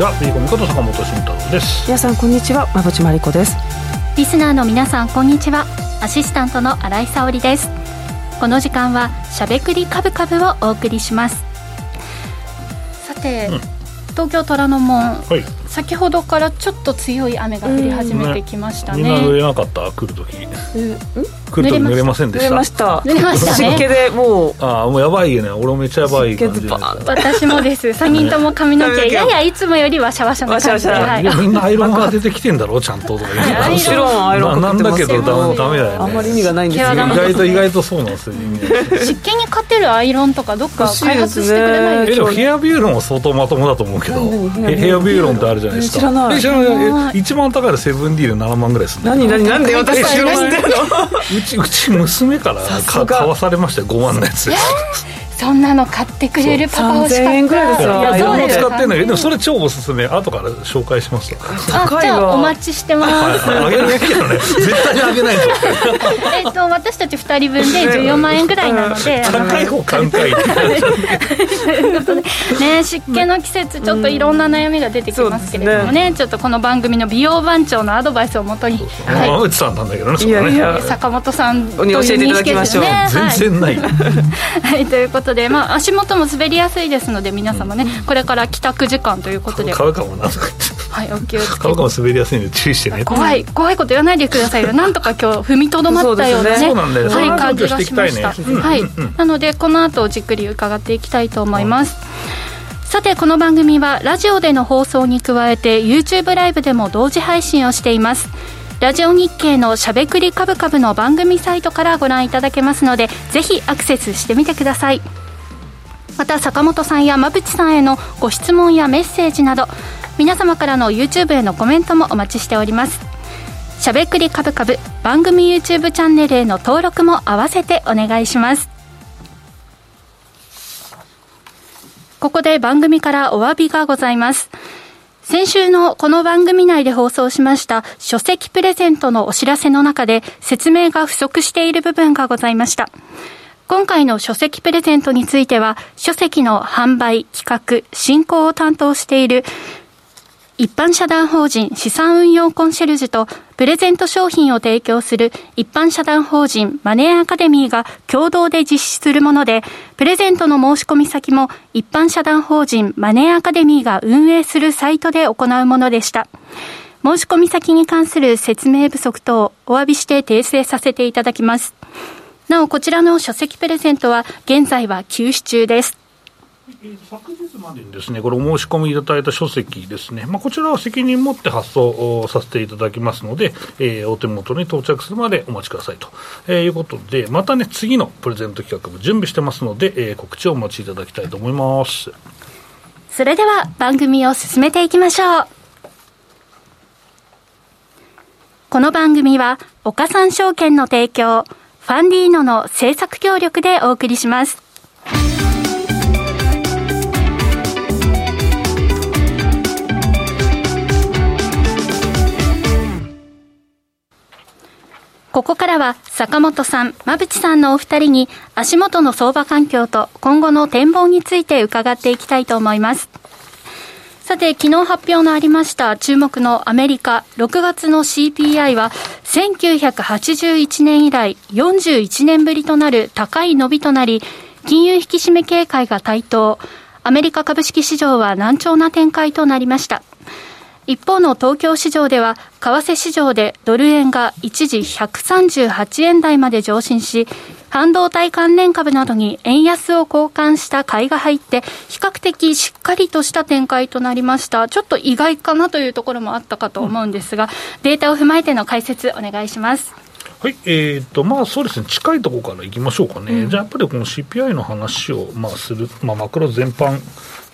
ちは。ビーコミこと坂本慎太郎です。皆さんこんにちは。馬淵真理子です。リスナーの皆さんこんにちは。アシスタントの新井沙織です。この時間はしゃべくりカブカブをお送りします。さて、うん、東京虎ノ門、はい。先ほどからちょっと強い雨が降り始めてきましたね、みんな濡れなかった？来る時、うん、来る時濡れませんでした。濡れました。濡れましたね。湿気でもうああもうやばいよね。俺もめっちゃやばい感じ私もです。3人とも髪の毛。ややいつもよりはシャワシャな感じで、はい、みんなアイロンが出てきてんだろうちゃんととかもちろんアイロンなんだけどダメだよね。あんまり意味がないんですよ。意外と意外とそうなんですよ湿気に勝てるアイロンとかどっか開発してくれないですか、ね、ヘアビューロンは相当まともだと思うけど。ヘアビューロンってあるじゃないですか。知らない。知らない。一番高いのセブンディーで7万ぐらいする何何なんで私知らない うちうち娘から買わされましたよ5万のやつそんなの買ってくれるパパ欲しかった。円ぐらいですよ。そうです。使ってんだけどでもそれ超おすすめ。後から紹介しますあじゃあお待ちしてます。あげないけどね。絶対にあげないと。えっと私たち2人分で14万円ぐらいなので。高い方考えね湿気の季節ちょっといろんな悩みが出てきますけれどもね。ちょっとこの番組の美容番長のアドバイスをもとに馬内さんなんだけどねいやいや坂本さんに教えていただきましょう全然ない。はい。ということことで、まあ、足元も滑りやすいですので皆様ね、これから帰宅時間ということで。買うかもな。はい、お気をつけ買うかも滑りやすいんで注意してね。怖い怖いこと言わないでくださいよ。なんとか今日踏みとどまったようなねはい、感じがしました、はい、なのでこの後じっくり伺っていきたいと思います、さてこの番組はラジオでの放送に加えて YouTube ライブでも同時配信をしています。ラジオ日経のしゃべくりカブカブの番組サイトからご覧いただけますのでぜひアクセスしてみてくださいまた坂本さんや馬淵さんへのご質問やメッセージなど皆様からの YouTube へのコメントもお待ちしております。しゃべくりカブカブ番組 YouTube チャンネルへの登録も合わせてお願いします。ここで番組からお詫びがございます。先週のこの番組内で放送しました書籍プレゼントのお知らせの中で説明が不足している部分がございました。今回の書籍プレゼントについては、書籍の販売、企画、進行を担当している一般社団法人資産運用コンシェルジュとプレゼント商品を提供する一般社団法人マネーアカデミーが共同で実施するもので、プレゼントの申し込み先も一般社団法人マネーアカデミーが運営するサイトで行うものでした。申し込み先に関する説明不足等お詫びして訂正させていただきます。なお、こちらの書籍プレゼントは現在は休止中です。昨日までにですね、これお申し込みいただいた書籍ですね、まあ、こちらは責任持って発送させていただきますので、えー、お手元に到着するまでお待ちくださいと、えー、いうことで、またね、次のプレゼント企画も準備してますので、えー、告知をお待ちいただきたいと思います。それでは番組を進めていきましょう。この番組は、岡三証券の提供、ファンディーノの制作協力でお送りします。ここからは坂本さん、馬淵さんのお二人に足元の相場環境と今後の展望について伺っていきたいと思います。さて、昨日発表のありました注目のアメリカ6月の CPI は1981年以来41年ぶりとなる高い伸びとなり、金融引き締め警戒が台頭。アメリカ株式市場は難聴な展開となりました。一方の東京市場では、為替市場でドル円が一時138円台まで上昇し、半導体関連株などに円安を交換した買いが入って、比較的しっかりとした展開となりました。ちょっと意外かなというところもあったかと思うんですが、データを踏まえての解説お願いします。はい、えーとまあ、そうですね、近いところからいきましょうかね、うん、じゃあやっぱりこの CPI の話を、まあ、する、まあ、マクロ全般、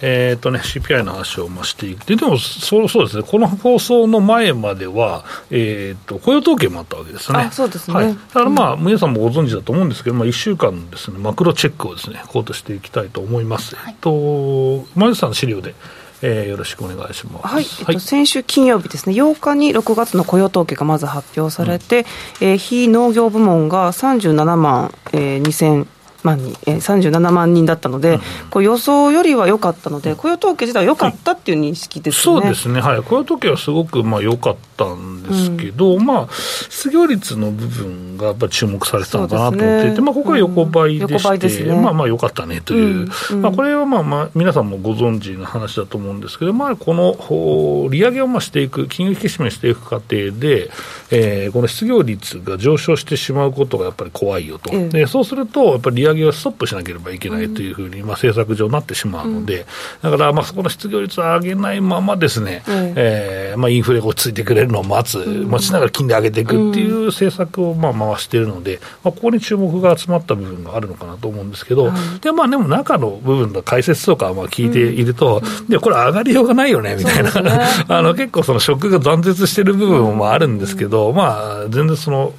えーとね、CPI の話をましていく。で、でもそうそうですね、この放送の前までは、えーと、雇用統計もあったわけですね。そうですね、はい、だからまあ、うん、皆さんもご存知だと思うんですけど、まあ、1週間のです、ね、マクロチェックをです、ね、コートしていきたいと思います。はい、と前さんの資料でえー、よろしくお願いします、はい。えっと、先週金曜日ですね、8日に6月の雇用統計がまず発表されて、うん、えー、非農業部門が37万、えー、2000万人、えー、37万人だったので、うん、こう予想よりは良かったので、雇用統計自体は良かったっていう認識ですね、そうですね、はい、雇用統計はすごくまあ良かったんですけど、うん、まあ、失業率の部分がやっぱり注目されてたのかなと思っていて、ね、まあ、ここは横ばいでして、うん。ね、まあまあ良かったねという、まあ、これはまあまあ皆さんもご存知の話だと思うんですけど、まあ、この利上げをまあしていく、金融引き締めしていく過程で、えー、この失業率が上昇してしまうことがやっぱり怖いよと、でそうすると、やっぱり利上げをストップしなければいけないというふうに、まあ、政策上なってしまうので、だからまあそこの失業率を上げないままですね、えーまあ、インフレが落ち着いてくれるのを待つ、待ちながら金利上げていくっていう政策をまあ回しているので、まあ、ここに注目が集まった部分があるのかなと思うんですけど、でまあ、でも中の部分の解説とかまあ聞いていると、でこれ、上がりようがないよねみたいな、ね、あの結構、そのショックが断絶している部分もあるんですけど、まあ、全然その、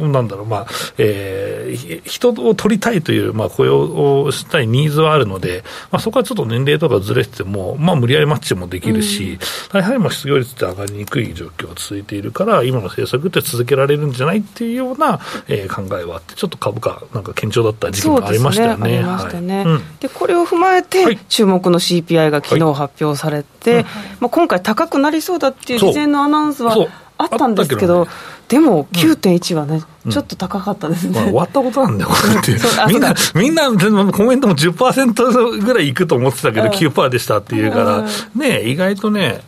なんだろう、まあえー、人を取りたいという、まあ、雇用をしたいニーズはあるので、まあ、そこはちょっと年齢とかずれてても、まあ、無理やりマッチもできるし、うん、やはりまあ失業率って上がりにくい状況が続いているから、今の政策って続けられるんじゃないっていうような、えー、考えはあって、ちょっと株価、なんか堅調だった時期もありましたよね。でこれを踏まえて、はい、注目の CPI が昨日発表されて、はい、まあ、今回、高くなりそうだっていう事前のアナウンスはあったんですけど。でも9.1はね、うん、ちょっと高かったですね、まあ、終わったことなんだよ、これってみんな、みんな、コメントも10%ぐらいいくと思ってたけど、9%でしたっていうから、ね、意外とね、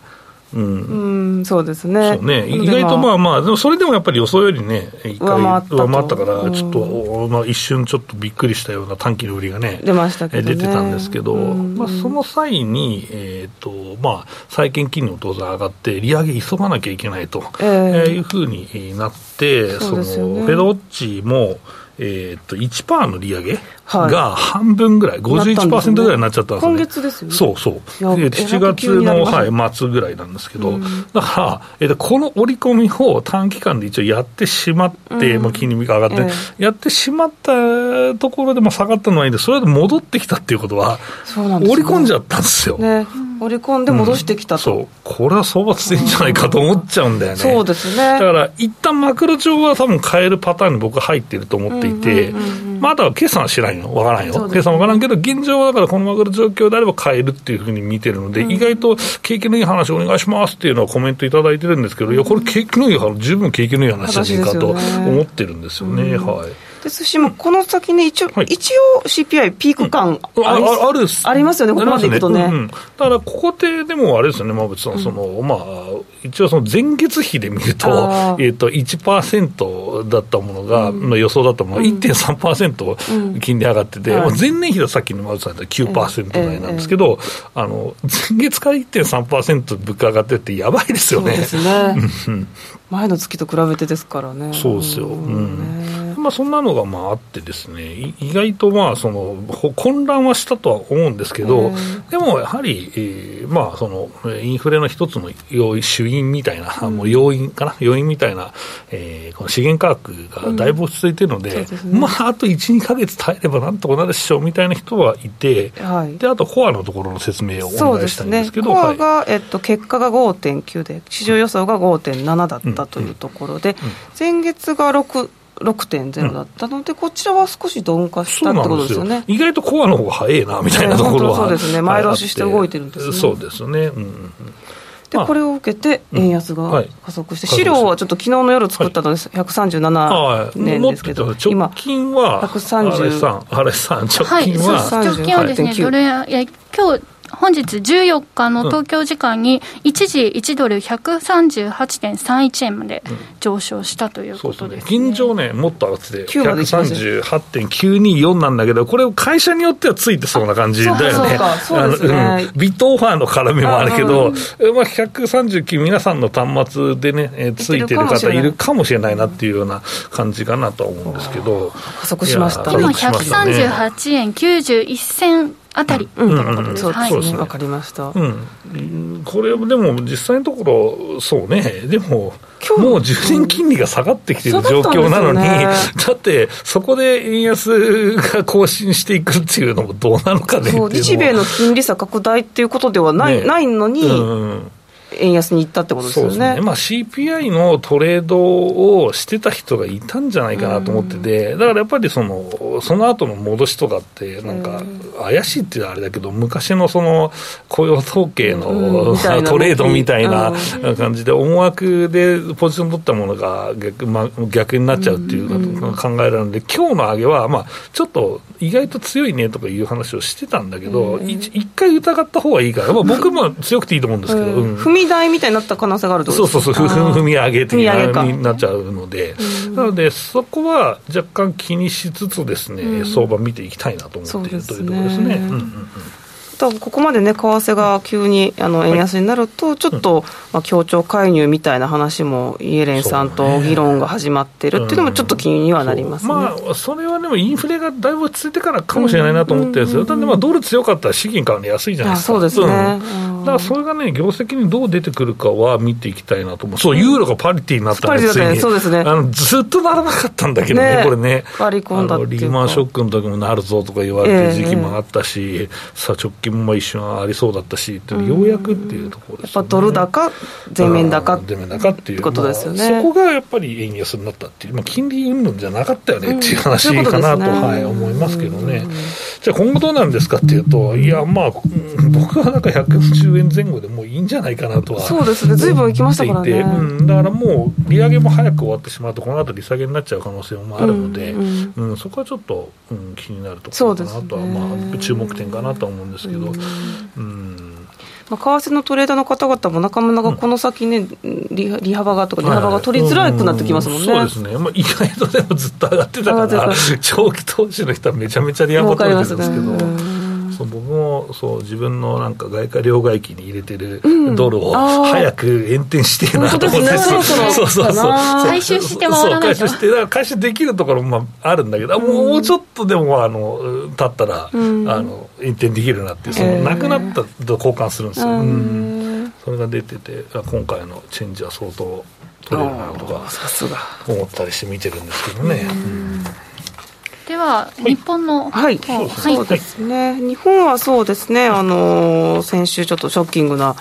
うん、うんそうですね。そうね。意外とまあまあ、でもそれでもやっぱり予想よりね、一回上回ったから、ちょっと、まあ一瞬ちょっとびっくりしたような短期の売りがね、出ましたけど、ね、出てたんですけど、まあその際に、えっ、ー、と、まあ、債券金利の当然上がって、利上げ急がなきゃいけないと、えー、いうふうになって、そ、ね、の、フェドウォッチも、えー、っと1%の利上げが半分ぐらい、はい、51%ぐらいになっちゃったんですね、今月ですよね。そうそう、7月の、はい、末ぐらいなんですけど、うん、だから、えー、とこの織り込みを短期間で一応やってしまって、うん、まあ、金利が上がって、えー、やってしまったところでも下がったのはいいんで、それで戻ってきたっていうことは、ね、織り込んじゃったんですよ。ね織り込んで戻してきたと、うん、そう。これは相場ついんじゃないかと思っちゃうんだよね、そうですね。だから一旦マクロ上は多分変えるパターンに僕は入ってると思っていて、まだ決算はしないの？わからんよ、決算わからんけど現状はだからこのマクロ状況であれば変えるっていうふうに見てるので、うん、意外と景気のいい話お願いしますっていうのはコメントいただいてるんですけど、いやこれ景気のいい話十分景気のいい話じゃないかと思ってるんですよね、うん、はいですし、もこの先ね、一応、はい、一応 CPI ピーク感あり,、うん、あるありますよね、ここまでいくとね。ね。うん、だから、ここででもあれですよね、馬渕さん、その、まあ、一応その前月比で見ると、えっ、ー、と、1%だったものが、うん、の予想だったものが1.3%金利上がってて、うん、前年比だとさっきの馬渕さん言った9%台なんですけど、あの、前月から1.3%物価上がってってやばいですよね。そうですね。前の月と比べてですからね。そうですよ。うんまあ、そんなのがまああってですね、意外とまあその混乱はしたとは思うんですけど、でもやはり、えー、まあそのインフレの一つの要因主因みたいな、うん、もう要因かな、要因みたいな、えー、この資源価格がだいぶ落ち着いてるので、うんね、まああと1、2か月耐えればなんとかなるっしょみたいな人はいて、はい、であとコアのところの説明をお願いしたいんですけど、ね、コアが、はい、えっと、結果が5.9で、市場予想が5.7だったというところで、前月が6、6.0だったので、うん、こちらは少し鈍化したってことですよね。意外とコアの方が早いなみたいなところは、そうですね、前倒しして動いてるんですね。そうですね、うんで、これを受けて、円安が加速して、資料はちょっと昨日の夜作ったのです、137年ですけど、今、直近は、130、あれさん、直近は、直近はですね、どれ、今日本日14日の東京時間に、一時1ドル138.31円まで上昇したということです、ね、銀上ね、もっと上がってて、138.924なんだけど、これ、会社によってはついてそうな感じだよね、ビットオファーの絡みもあるけど、まあ、139、皆さんの端末でね、えー、ついてる方いるかもしれないなっていうような感じかなと思うんですけど、加速しました、今、138円91銭あたり、うん、そうですね、わかりました。うん、これ、でも実際のところ、そうね、でも、もう10年金利が下がってきてる状況なのに、だって、そこで円安が更新していくっていうのもどうなのかね日米の金利差拡大っていうことではない,、ないのに、円安にいったってことですよね。ね。まあ、CPI のトレードをしてた人がいたんじゃないかなと思ってて、だからやっぱりその、その後の戻しとかって、なんか、怪しいっていうあれだけど、昔のその雇用統計の、トレードみたいな感じで、思惑でポジション取ったものが逆,、まあ、逆になっちゃうっていうのが考えられるので、今日の上げは、まあ、ちょっと意外と強いねとかいう話をしてたんだけど、一回疑った方がいいから、まあ、僕も強くていいと思うんですけど、踏み台みたいになった可能性があるとそうそうそう、踏み上げ的なになっちゃうので、なので、そこは若干気にしつつですね、相場見ていきたいなと思っているというところですね。とここまでね、為替が急にあの円安になると、ちょっと、まあ、協調介入みたいな話も、イエレンさんと議論が始まってるっていうのも、ちょっと気にはなります、ね。まあ、それはでも、インフレがだいぶ続いてからかもしれないなと思ってるん。ですよ、だってまあドル強かったら資金買うの安いじゃないですか。そうですね、だからそれがね、業績にどう出てくるかは見ていきたいなと思う、そう、ユーロがパリティになったら、ついに、そうですね、あのずっとならなかったんだけどね、これね、割り込んだリーマンショックの時もなるぞとか言われてる時期もあったし、さあ、直近も一瞬ありそうだったし、ようやくっていうところです、ね、やっぱドル高、全面高全面高っていう。ことですよね、まあ、そこがやっぱり円安になったっていう、まあ、金利云々じゃなかったよねっていう話かなと、ね、はい、思いますけどね。じゃあ今後どうなんですかっていうと、いや、まあ、僕はなんか140円前後でもういいんじゃないかなとはそうですね、ずいぶんいきましたからね。うん、だからもう、利上げも早く終わってしまうと、この後利下げになっちゃう可能性もあるので、うん、うん。うん、そこはちょっと、うん、気になるところかなとは、ね、まあ、注目点かなと思うんですけど。うん。まあ、為替のトレーダーの方々もなかなかこの先ね、うん、利利幅がとか利幅が取りづらくなってきますもんね、そうですね、まあ、意外とでもずっと上がってたから長期投資の人はめちゃめちゃ利幅取れてるんですけど。そう僕もそう自分のなんか外貨両替機に入れてるドルを早く延転してなと思って、そうそうそう。回収してもら回収してだから回収できるところもあるんだけど、もうちょっとでもあの経ったら、あの延転できるなってそのなくなったと交換するんですよ、それが出てて今回のチェンジは相当取れるなとか思ったりして見てるんですけどね。では、日本の、はい、はい、そうですね、日本はそうですね、あの先週、ちょっとショッキングな、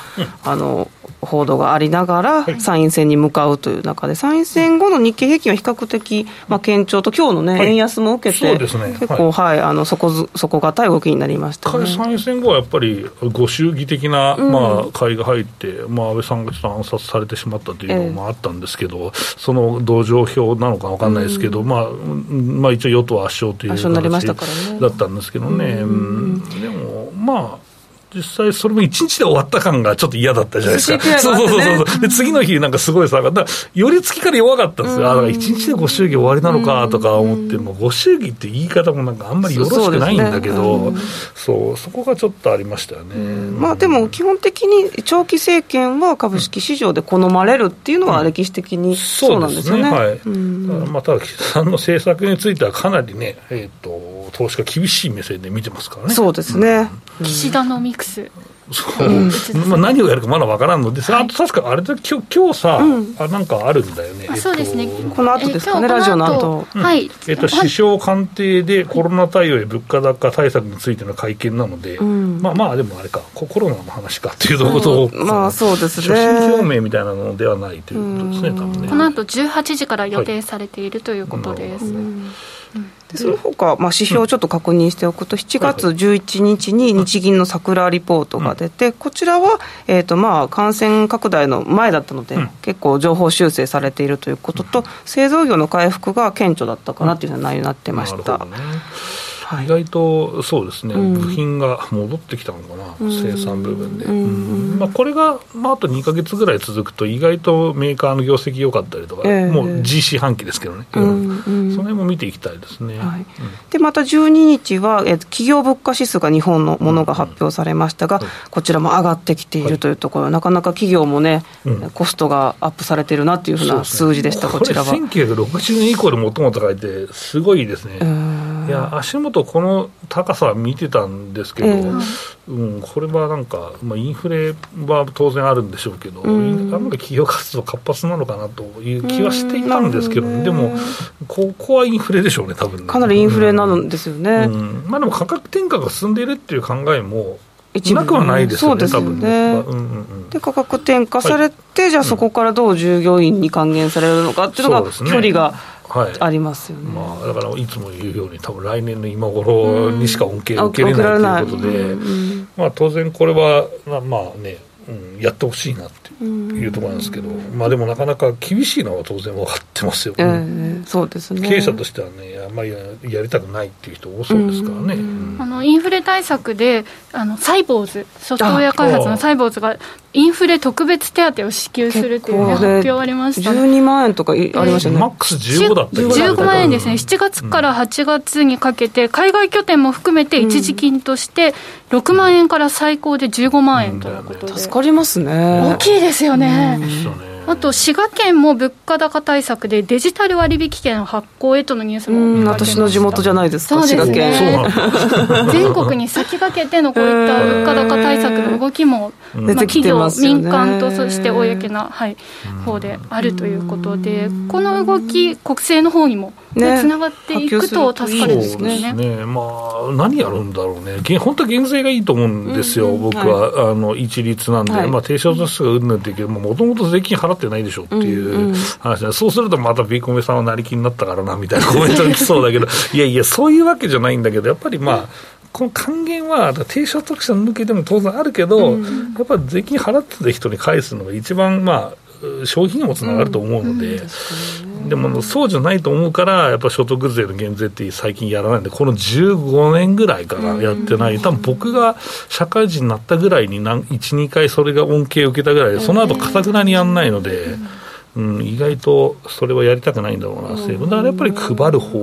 あの報道がありながら、参院選に向かうという中で、参院選後の日経平均は比較的、まあ、堅調と、今日のね、円安も受けて、結構、はい、あの底底堅い動きになりました、ね、参院選後はやっぱり、ご祝儀的な、まあ、会が入って、まあ、安倍さんがちょっと暗殺されてしまったというのもあったんですけど、その同情票なのか分かんないですけど、まあ、まあ、一応、与党圧勝という形だったんですけどね。でもまあ実際、それも1日で終わった感がちょっと嫌だったじゃないですか、そうそうそうそう、で次の日、なんかすごい下がった、寄り付きから弱かったんですよ、あだから1日でご祝儀終わりなのかとか思って、もご祝儀って言い方もなんかあんまりよろしくないんだけど、そうそこがちょっとありましたよね、まあ、でも基本的に長期政権は株式市場で好まれるっていうのは歴史的にそうなんですよね。はい。まあ、ただ、岸田さんの政策についてはかなりね、えーと、投資家厳しい目線で見てますからね。そうですね、岸田のミクスそう、まあ、何をやるかまだ分からんので、はい、あと確かあれだ今日今日さ、うん、あなんかあるんだよね、そうですね、この後ですかね、ラジオの後、はい、えっと、首相官邸でコロナ対応や物価高対策についての会見なので、うん、まあまあ、でもあれか、コロナの話かっていうことを、まあそうですね、所信表明みたいなのではないということですね、多分ね。この後18時から予定されているということです。その他、まあ指標をちょっと確認しておくと、7月11日に日銀の桜リポートが出て、こちらは、えーとまあ、感染拡大の前だったので、結構情報修正されているということと、製造業の回復が顕著だったかなという内容になってました。意外とそうですね、うん、部品が戻ってきたのかな、うん、生産部分で、うん、まあ、これが、まあ、あと2か月ぐらい続くと、意外とメーカーの業績良かったりとか、えー、もう G 四半期ですけどね、その辺も見ていきたいですね、はい、でまた12日は、え企業物価指数が日本のものが発表されましたが、こちらも上がってきているというところ、はい、なかなか企業もね、コストがアップされてるなっていうふうな数字でした、ね、こちらは。1960年以降で最も高いって、すごいですね。いや足元この高さは見てたんですけど、えー、うん、これはなんか、まあ、インフレは当然あるんでしょうけど、うん、あんまり企業活動活発なのかなという気はしていたんですけど、うん、でも、ここはインフレでしょうね、多分ね。かなりインフレなんですよね、うん。まあ、でも価格転嫁が進んでいるっていう考えも、なくはないですよね、そうですね、うんうん、で価格転嫁されて、はい、じゃあそこからどう従業員に還元されるのかっていうのが、距離が。ありますよね、まあ、だからいつも言うように多分来年の今頃にしか恩恵を受けれないということで、まあ、当然これはまあね、うん、やってほしいなっていうところなんですけど、まあでもなかなか厳しいのは当然分かってますよ、えー、そうですね。経営者としてはねあんまりやりたくないっていう人多そうですからね、あのインフレ対策であのサイボーズソフトウェア開発のサイボーズがインフレ特別手当を支給するっていう、ね、発表ありました、ね、12万円とかありましたね、マックス15だった15万円ですね。7月から8月にかけて海外拠点も含めて一時金として6万円から最高で15万円ということで、助かりますね。大きいですよね、あと滋賀県も物価高対策でデジタル割引券発行へとのニュースも私の地元じゃないですか、そうですね、全国に先駆けてのこういった物価高対策の動きも、まあ、企業、民間とそして公な、はい、方であるということで、この動き、国政の方にもね、つながっていくと助かるんですね。ね、まあ、何やるんだろうね、本当は減税がいいと思うんですよ、うん。うん、僕は、はい、あの一律なんで、はい、まあ、低所得者がうんぬんって言うけど、もともと税金払ってないでしょっていう話で、うんうん、そうするとまたビーコメさんは成り気になったからなみたいなコメントが来そうだけど、いやいや、そういうわけじゃないんだけど、やっぱりまあ、この還元は低所得者向けでも当然あるけど、うん、やっぱり税金払ってた人に返すのが一番、まあ、消費にもつながると思うので、うん、でもそうじゃないと思うから、やっぱ所得税の減税って最近やらないんで、この15年ぐらいからやってない、多分僕が社会人になったぐらいに1、2回それが恩恵を受けたぐらいで、その後かたくなにやんないので。うん、意外とそれはやりたくないんだろうな、政府、だからやっぱり配る方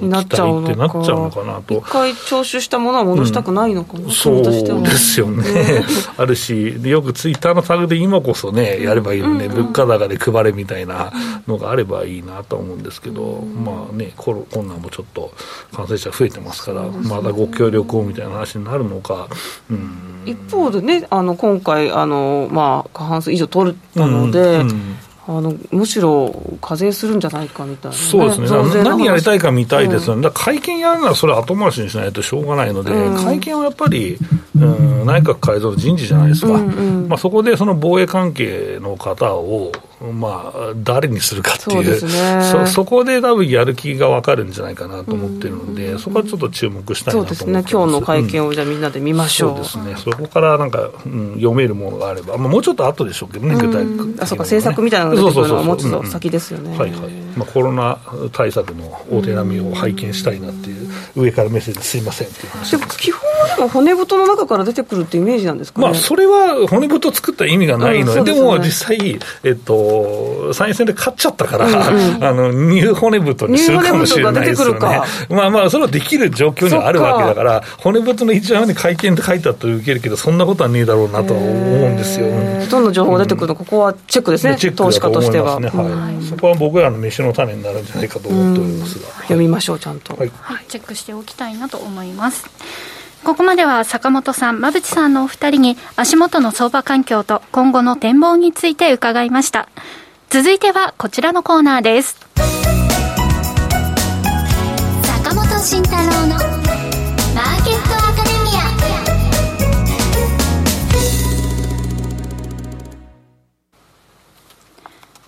になっちゃうってなっちゃうのかなと。一回徴収したものは戻したくないのかな、うん、そうですよね、あるし、よくツイッターのタグで今こそね、やればいいのね、うんうん、物価高で配れみたいなのがあればいいなと思うんですけど、うん、まあね、コロナもちょっと感染者増えてますから、ね、まだご協力をみたいな話になるのか。うん。一方でね、あの今回あの、まあ、過半数以上取ったので、うんうんあのむしろ課税するんじゃないかみたいな、ね、そうですね、何やりたいかみたいですよ。ね、うん、会見やるならそれ後回しにしないとしょうがないので、うん、会見はやっぱり、うん、内閣改造の人事じゃないですか、うんうん、まあ、そこでその防衛関係の方をまあ、誰にするかっていう。そ、ね、そこで多分やる気が分かるんじゃないかなと思ってるので、そこはちょっと注目したいなと思ってそうですね、今日の会見をじゃあみんなで見ましょう、そうですね、そこからなんか、うん、読めるものがあれば、まあ、もうちょっと後でしょうけどね、具体的に、ね、あそうか、政策みたいなのが出てくるのはもうちょっと先ですよね。はいはいまあ、コロナ対策の大手並みを拝見したいなっていう、上からメッセージすいませんっていう話。でも基本はでも骨太の中から出てくるってイメージなんですかね、まあ、それは骨太作った意味がないので、でも実際、えっと、参院選で勝っちゃったから、うんうん、あのニュー骨太にするかもしれないですよね。まあまあ、それはできる状況にはあるわけだから、骨太の一番に会見で書いてあったら受けるけど、そんなことはねえだろうなとは思うんですよ。どんな情報が出てくるの？か、ここはチェックですね、投資家としては。ねはい、そこは僕らの飯の種になるんじゃないかと思っておりますが。読みましょう、ちゃんと、はい。チェックしておきたいなと思います。ここまでは坂本さん、馬淵さんのお二人に足元の相場環境と今後の展望について伺いました。続いてはこちらのコーナーです。坂本慎太郎のマーケットアカデミア。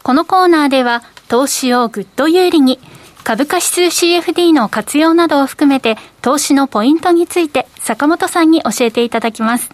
このコーナーでは投資をぐっと有利に株価指数 CFD の活用などを含めて投資のポイントについて坂本さんに教えていただきます。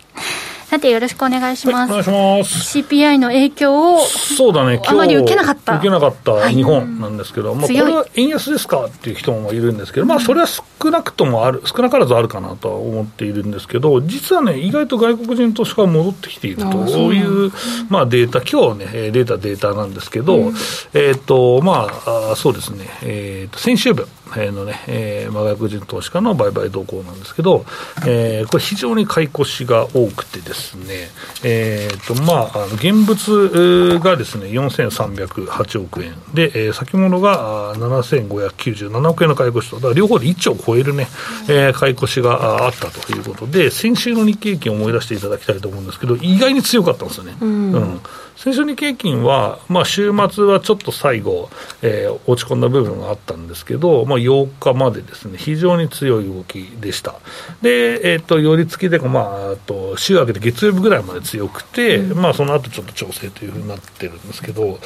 さてよろしくお願いします、はい、お願いします。CPI の影響をそうだねあまり受けなかった。受けなかった日本なんですけど、はい、まあ、これは円安ですかっていう人もいるんですけど、まあ、それは少なくともある少なからずあるかなとは思っているんですけど実はね意外と外国人投資家が戻ってきているとそういうまあ、データ今日ねデータデータなんですけど、うん、えっ、とまあそうですね、えー、と先週分のね、えー、外国人投資家の売買動向なんですけど、えー、これ非常に買い越しが多くてですですね、えーとまあ、現物がですね4308億円。で、えー、先物が7597億円の買い越しと、だから両方で1兆を超えるね、えー、買い越しがあったということで、先週の日経平均を思い出していただきたいと思うんですけど、意外に強かったんですよね。うん、うん。先週日経金は、まあ、週末はちょっと最後、えー、落ち込んだ部分があったんですけど、まあ、8日までですね、非常に強い動きでした。で、えっ、ー、と、寄り付きで、まあ、あと週明けて月曜日ぐらいまで強くて、うん、まあ、その後ちょっと調整というふうになってるんですけど、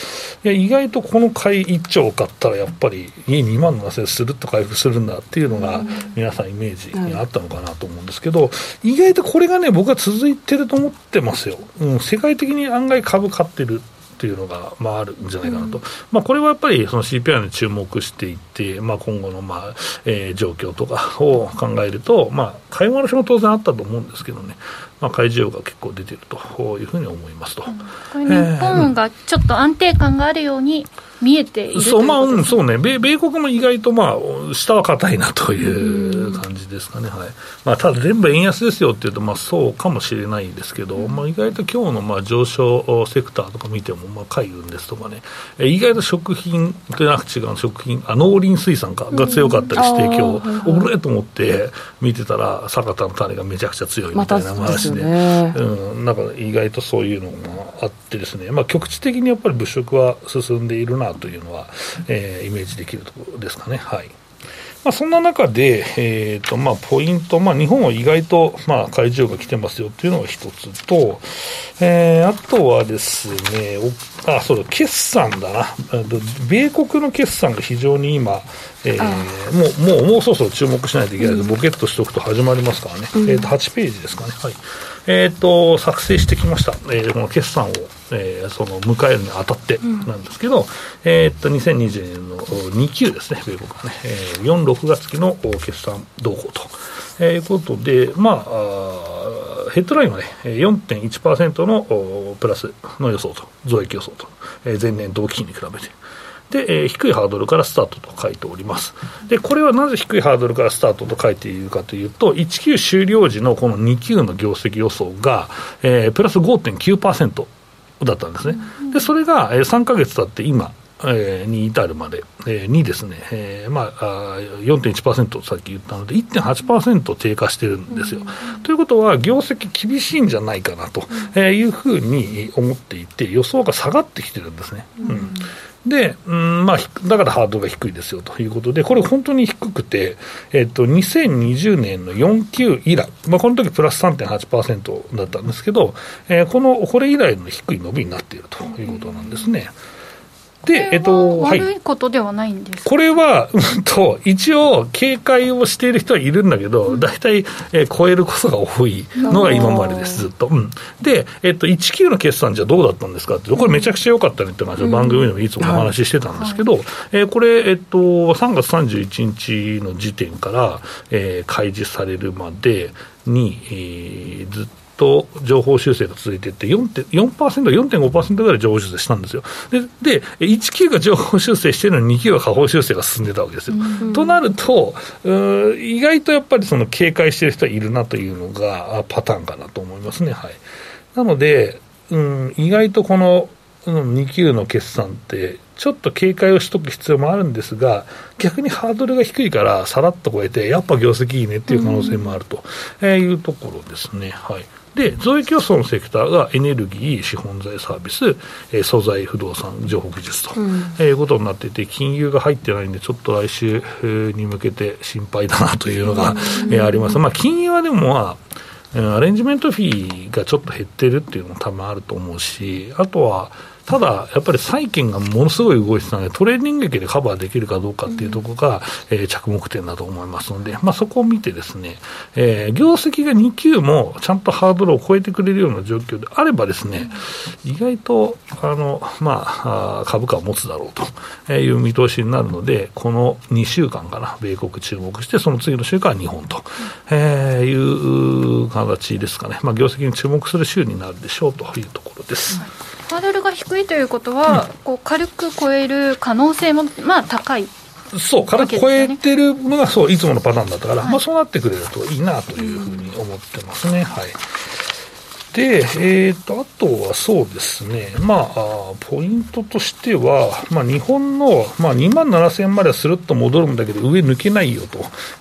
いや意外とこの買い1兆買ったら、やっぱり2万7000円するっと回復するんだっていうのが、皆さんイメージにあったのかなと思うんですけど、意外とこれがね、僕は続いてると思ってますよ。うん、世界的に案外株価ってるっていうのが、まあ、あるんじゃないかなと、うん、まあ、これはやっぱりその CPI に注目していって、まあ、今後の、まあえー、状況とかを考えると、まあ、買い戻しも当然あったと思うんですけどね、まあ、買い需要が結構出てるというふうに思いますと、うん、これ、日本がちょっと安定感があるように見えているそうまあ、うん、そうね。米、米国も意外と、まあ、下は硬いなという感じですかね、はい。まあ、ただ全部円安ですよっていうと、まあ、そうかもしれないですけど、まあ、意外と今日のまあ上昇セクターとか見ても、まあ、海運ですとかね、意外と食品となく違う食品、あ農林水産かが強かったりして、うん、今日。おぶれと思って見てたら、坂田の種がめちゃくちゃ強いみたいな話で、ね、うん、なんか意外とそういうのがあってですね、まあ、局地的にやっぱり物色は進んでいるなというのは、えー、イメージできるところですかね。はいまあ、そんな中で、えーとまあ、ポイント、まあ、日本は意外と、まあ、会場が来てますよというのが一つと、えー、あとはですね、あ、そうだ、決算だな。米国の決算が非常に今、えー、もう、もう、もうそろそろ注目しないといけないで、うん、ボケっとしておくと始まりますからね。うん、えっ、ー、と、8ページですかね。はい。えっ、ー、と、作成してきました。えー、この決算を、えー、その、迎えるにあたってなんですけど、うん、えっと、2020年の2級ですね、米国はね、えー、4、6月期の決算動向と。えー、いうことで、まあ、あヘッドラインはね、4.1%のプラスの予想と、増益予想と、えー、前年同期比に比べて。で、えー、低いハードルからスタートと書いております。で、これはなぜ低いハードルからスタートと書いているかというと、1級終了時のこの2級の業績予想が、えー、プラス5.9%だったんですね。で、それが、えー、3か月経って今、えー、に至るまで、えー、にですね、えーまあ、4.1%さっき言ったので、1.8%低下してるんですよ。ということは、業績厳しいんじゃないかなというふうに思っていて、予想が下がってきてるんですね。うんで、うんまあ、だからハードルが低いですよということで、これ、本当に低くて、えっと、2020年の4級以来、まあ、この時プラス3.8%だったんですけど、えー、このこれ以来の低い伸びになっているということなんですね。うんで、えっと、悪いことではないんですこれは、うんと、一応、警戒をしている人はいるんだけど、大体、えー、超えることが多いのが今までです、ずっと。うん、で、えっと、19の決算じゃどうだったんですかって、これめちゃくちゃ良かったねって話を番組でもいつもお話ししてたんですけど、えー、これ、えっと、3月31日の時点から、えー、開示されるまでに、えー、ずっと、と情報修正が続いていって、4.5%、4.5%ぐらい情報修正したんですよ。で、で1級が情報修正してるのに2級は下方修正が進んでたわけですよ。うん、となると、意外とやっぱりその警戒してる人はいるなというのがパターンかなと思いますね。はい、なので、うん、意外とこの、うん、2級の決算って、ちょっと警戒をしとく必要もあるんですが、逆にハードルが低いから、さらっと超えて、やっぱ業績いいねっていう可能性もあるというところですね。はいで、増益予想のセクターがエネルギー、資本財サービス、えー、素材、不動産、情報技術と、うん、えいうことになっていて、金融が入ってないんで、ちょっと来週に向けて心配だなというのが、うん、えー、あります。まあ、金融はでも、まあ、アレンジメントフィーがちょっと減ってるっていうのも多分あると思うし、あとは、ただ、やっぱり債券がものすごい動いてたので、トレーニング劇でカバーできるかどうかっていうところが、うん、えー、着目点だと思いますので、まあ、そこを見てですね、えー、業績が2級もちゃんとハードルを超えてくれるような状況であればですね、意外と、あの、まあ、株価を持つだろうという見通しになるので、この2週間かな、米国注目して、その次の週間は日本と、えー、いう形ですかね。まあ、業績に注目する週になるでしょうというところです。はいハードルが低いということは、うん、こう軽く超える可能性もまあ高いそう、軽く超えてるのがそういつものパターンだったから、はい、まあ、そうなってくれるといいなというふうに思ってますね。はいで、えーと、あとはそうですね、まあ、ポイントとしては、まあ、日本の、まあ、2万7000円まではするっと戻るんだけど、上抜けないよ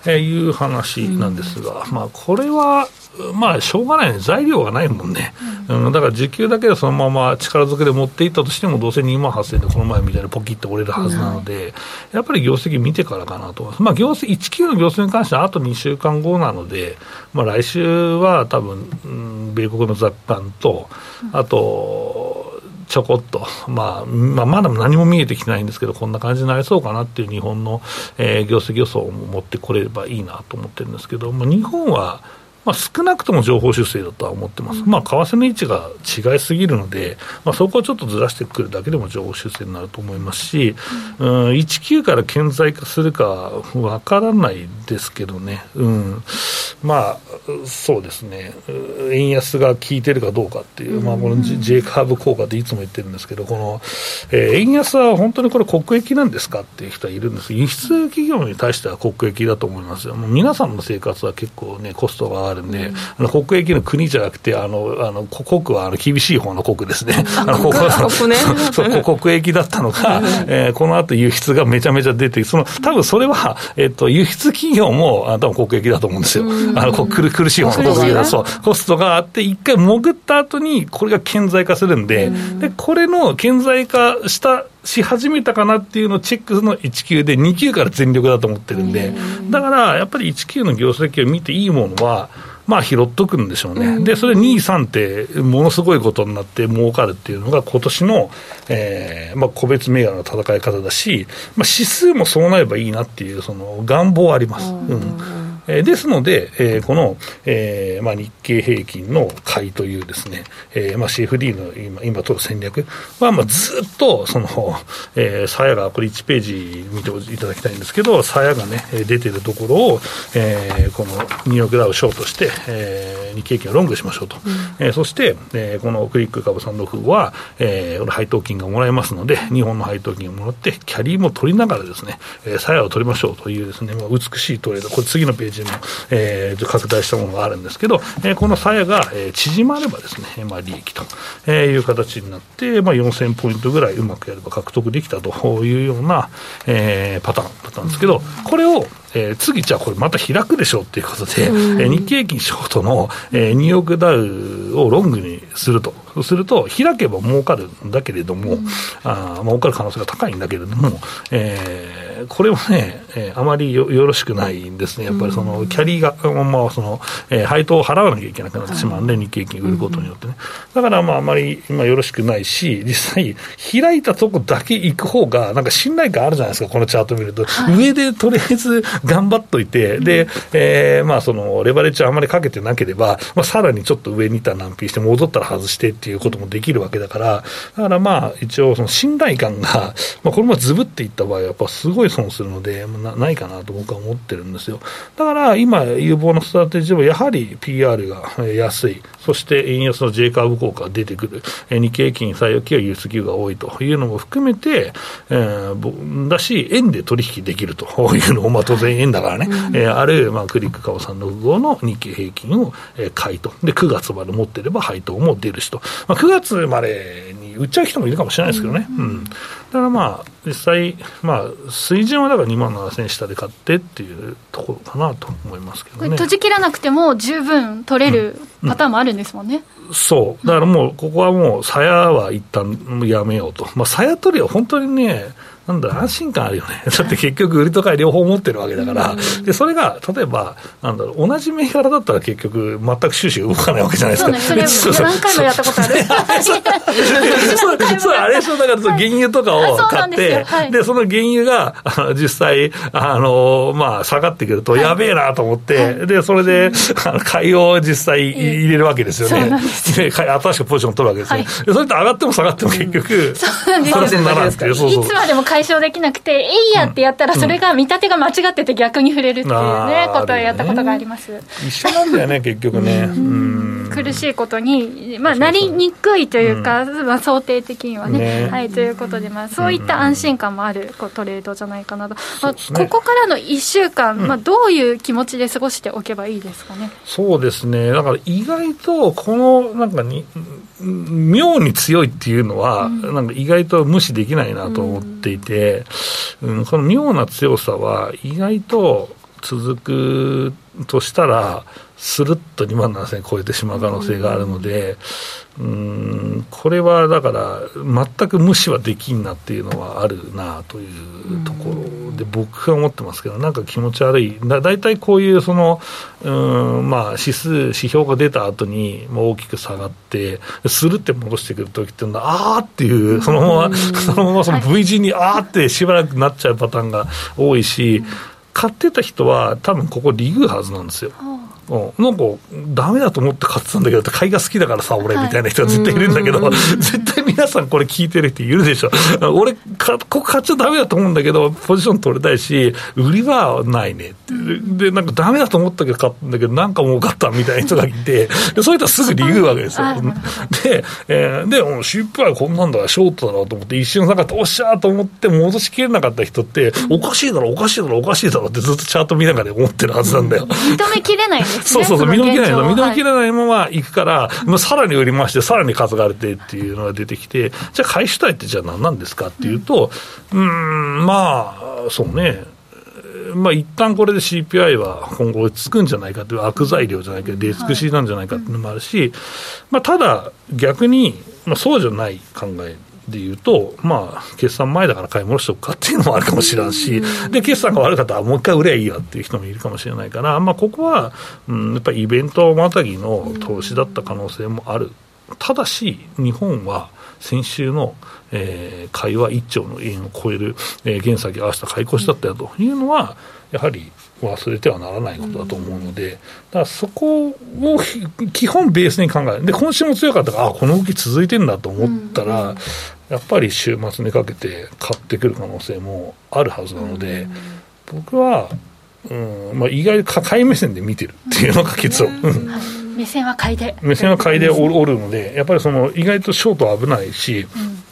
という話なんですが、うん、まあ、これは、まあ、しょうがないね、材料がないもんね、うん、だから時給だけでそのまま力ずくで持っていったとしても、どうせ2万8000円でこの前みたいにポキって折れるはずなので、うん、やっぱり業績見てからかなと。まあ、業績1級の業績に関してはあと2週間後なので、まあ、来週は多分、うん、米国の雑感と、あと、ちょこっと、まあ、まあ、まだ何も見えてきてないんですけど、こんな感じになりそうかなっていう日本の、えー、業績予想を持ってこれればいいなと思ってるんですけど、まあ、日本は、まあ、少なくとも情報修正だとは思ってます、まあ、為替の位置が違いすぎるので、まあ、そこをちょっとずらしてくるだけでも情報修正になると思いますし、うん、19から顕在化するかわからないですけどね、うん、まあ、そうですね、円安が効いてるかどうかっていう、まあ、この J カーブ効果っていつも言ってるんですけど、この、えー、円安は本当にこれ、国益なんですかっていう人はいるんです。輸出企業に対しては国益だと思いますよ、もう皆さんの生活は結構ね、コストがあるんで、うん、あの国益の国じゃなくて、あのあの国はあの厳しい方の国ですね、あの国ね、そう国益だったのが、えー、この後輸出がめちゃめちゃ出て、その多分それは、えっと、輸出企業もあ多分国益だと思うんですよ、あの苦苦しい方の国益だそう、コストがあって、一回潜った後に、これが顕在化するんで、でこれの顕在化したし始めたかなっていうのをチェックの1級で、2級から全力だと思ってるんで、だからやっぱり1級の業績を見ていいものは、まあ拾っとくんでしょうね、でそれ2、3ってものすごいことになって儲かるっていうのが、今年の、えーまあ、個別銘柄の戦い方だし、まあ、指数もそうなればいいなっていう、その願望はあります。うんえー、ですので、えー、この、えーまあ、日経平均の買いというですね、えーまあ、CFD の今今取る戦略は、まあ、ずっとその、えー、鞘がこれ1ページ見ていただきたいんですけど鞘がね出てるところを、えー、このニューヨークダウショートして、えー、日経平均をロングしましょうと、うん、えー、そして、えー、このクリック株365は、えー、これ配当金がもらえますので日本の配当金をもらってキャリーも取りながらですね、えー、鞘を取りましょうというですね、まあ、美しいトレード。これ次のページジも、えー、拡大したものがあるんですけど、えー、この鞘が、えー、縮まればですね、まあ、利益と、えー、いう形になって、まあ、4000ポイントぐらいうまくやれば獲得できたというような、えー、パターンだったんですけど、これを、えー、次、じゃあこれまた開くでしょうっていうことで、うん、えー、日経平均ショートの、えー、ニューヨークダウをロングにすると。そうすると、開けば儲かるんだけれども、うん、あ儲かる可能性が高いんだけれども、えー、これはね、えー、あまりよよろしくないんですね、やっぱりそのキャリーが、まあそのえー、配当を払わなきゃいけなくなってしまう。ん。で、日経平均売ることによってね、だからまああまり今よろしくないし、実際、開いたとこだけ行く方が、なんか信頼感あるじゃないですか、このチャート見ると、はい、上でとりあえず頑張っといて、で、えー、まあそのレバレッジあんまりかけてなければ、まあ、さらにちょっと上にいたら難品して、戻ったら外してっていうこともできるわけだから、だからまあ、一応、その信頼感が、まあ、これもずぶっていった場合は、やっぱすごい損するので、なないかなと僕は思ってるんですよ。だから今、有望なストラテジーは、やはり PR が安い、そして円安の J カーブ効果が出てくる、日経平均最大期は輸出給が多いというのも含めて、えー、だし、円で取引できると。いうのも、まあ、当然円だからね、うん、えー、ある、まあ、クリックカオさんの号の日経平均を、えー、買いと、で9月まで持ってれば配当も出るしと、まあ、9月までに売っちゃう人もいるかもしれないですけどね。うん、うん、だからまあ、実際、まあ、水準はだから2万7000円下で買ってっていうところかなと思いますけどね。閉じ切らなくても十分取れるパターンもあるんですもんね。うん、そう。だからもう、ここはもう、鞘は一旦やめようと。まあ、鞘取りは本当にね、なんだ安心感あるよね。だって結局、売りと買い両方持ってるわけだから、でそれが例えば、なんだろう、同じ銘柄だったら結局、全く収支動かないわけじゃないですか。そうそれ何回もやったことある。そう、あれでしょ、だから原油とかを買って、でその原油が実際、あのまあ、下がってくると、やべえなと思って、でそれで、買いを実際入れるわけですよね。で、新しくポジション取るわけですよ。それって上がっても下がっても結局、プラスにならないっていう。いつまでも解消できなくて、えいやってやったら、それが見立てが間違ってて逆に触れるっていうね、ことをやったことがあります。一緒なんだよね、結局ね。苦しいことに、じ、まあ、なりにくいというか、うん、まあ、想定的にはね、ね。はい、ということで、まあ、そういった安心感もあるトレードじゃないかなと、まあ、ここからの1週間、まあ、どういう気持ちで過ごしておけばいいですかね。そうですね、だから意外と、このなんかに、妙に強いっていうのは、うん、なんか意外と無視できないなと思っていて、うん、うん、この妙な強さは、意外と続くとしたら、するっと2万7000円超えてしまう可能性があるので、うん、これはだから、全く無視はできんなっていうのはあるなというところで、僕は思ってますけど、なんか気持ち悪い、だ大体こういうその、うんまあ、指数、指標が出た後に大きく下がって、するって戻してくるときっていうのは、あーっていう、そのまま、そのままその V 字にあーってしばらくなっちゃうパターンが多いし、買ってた人は、多分ここ、リグはずなんですよ。うん、なんか、だめだと思って買ってたんだけど、買いが好きだからさ、俺みたいな人が絶対いるんだけど、はい、絶対皆さんこれ聞いてる人いるでしょ。俺か、ここ買っちゃだめだと思うんだけど、ポジション取れたいし、売りはないねって。で、なんかだめだと思ったけど買ったんだけど、なんか儲かったみたいな人がいて、でそういったらすぐ理由わけですよ。で、えー、で、もうシップはこんなんだからショートだろうと思って、一瞬下がって、おっしゃーと思って戻しきれなかった人って、おかしいだろ、おかしいだろ、おかしいだろってずっとチャート見ながら思ってるはずなんだよ。認めきれないですね。そうそうそう、見抜けないの、見抜けないまま行くから、まあ、さらに売りまして、さらに担がれてっていうのが出てきて、じゃあ、買い主体ってじゃあ何なんですかっていうと、うん、んまあ、そうね。まあ一旦これで CPI は今後落ち着くんじゃないかという悪材料じゃないけど、出尽くしなんじゃないかっていうのもあるし、まあ、ただ、逆に、まあ、そうじゃない考えでいうと、まあ、決算前だから買い戻しておくかっていうのもあるかもしれんし、で、決算が悪かったらもう一回売ればいいやっていう人もいるかもしれないから、まあ、ここは、うん、やっぱりイベントまたぎの投資だった可能性もある。ただし、日本は先週の、えー、買いは1兆の円を超える、えー、原先合わせた買い越しだったよというのは、やはり忘れてはならないことだと思うので、だからそこを基本ベースに考える、で今週も強かったから、あこの動き続いてるんだと思ったら、やっぱり週末にかけて買ってくる可能性もあるはずなので、僕は、うんまあ、意外と買い目線で見てるっていうのが結論。目線は買いで。目線は買いでおるので、やっぱりその意外とショートは危ないし、うん、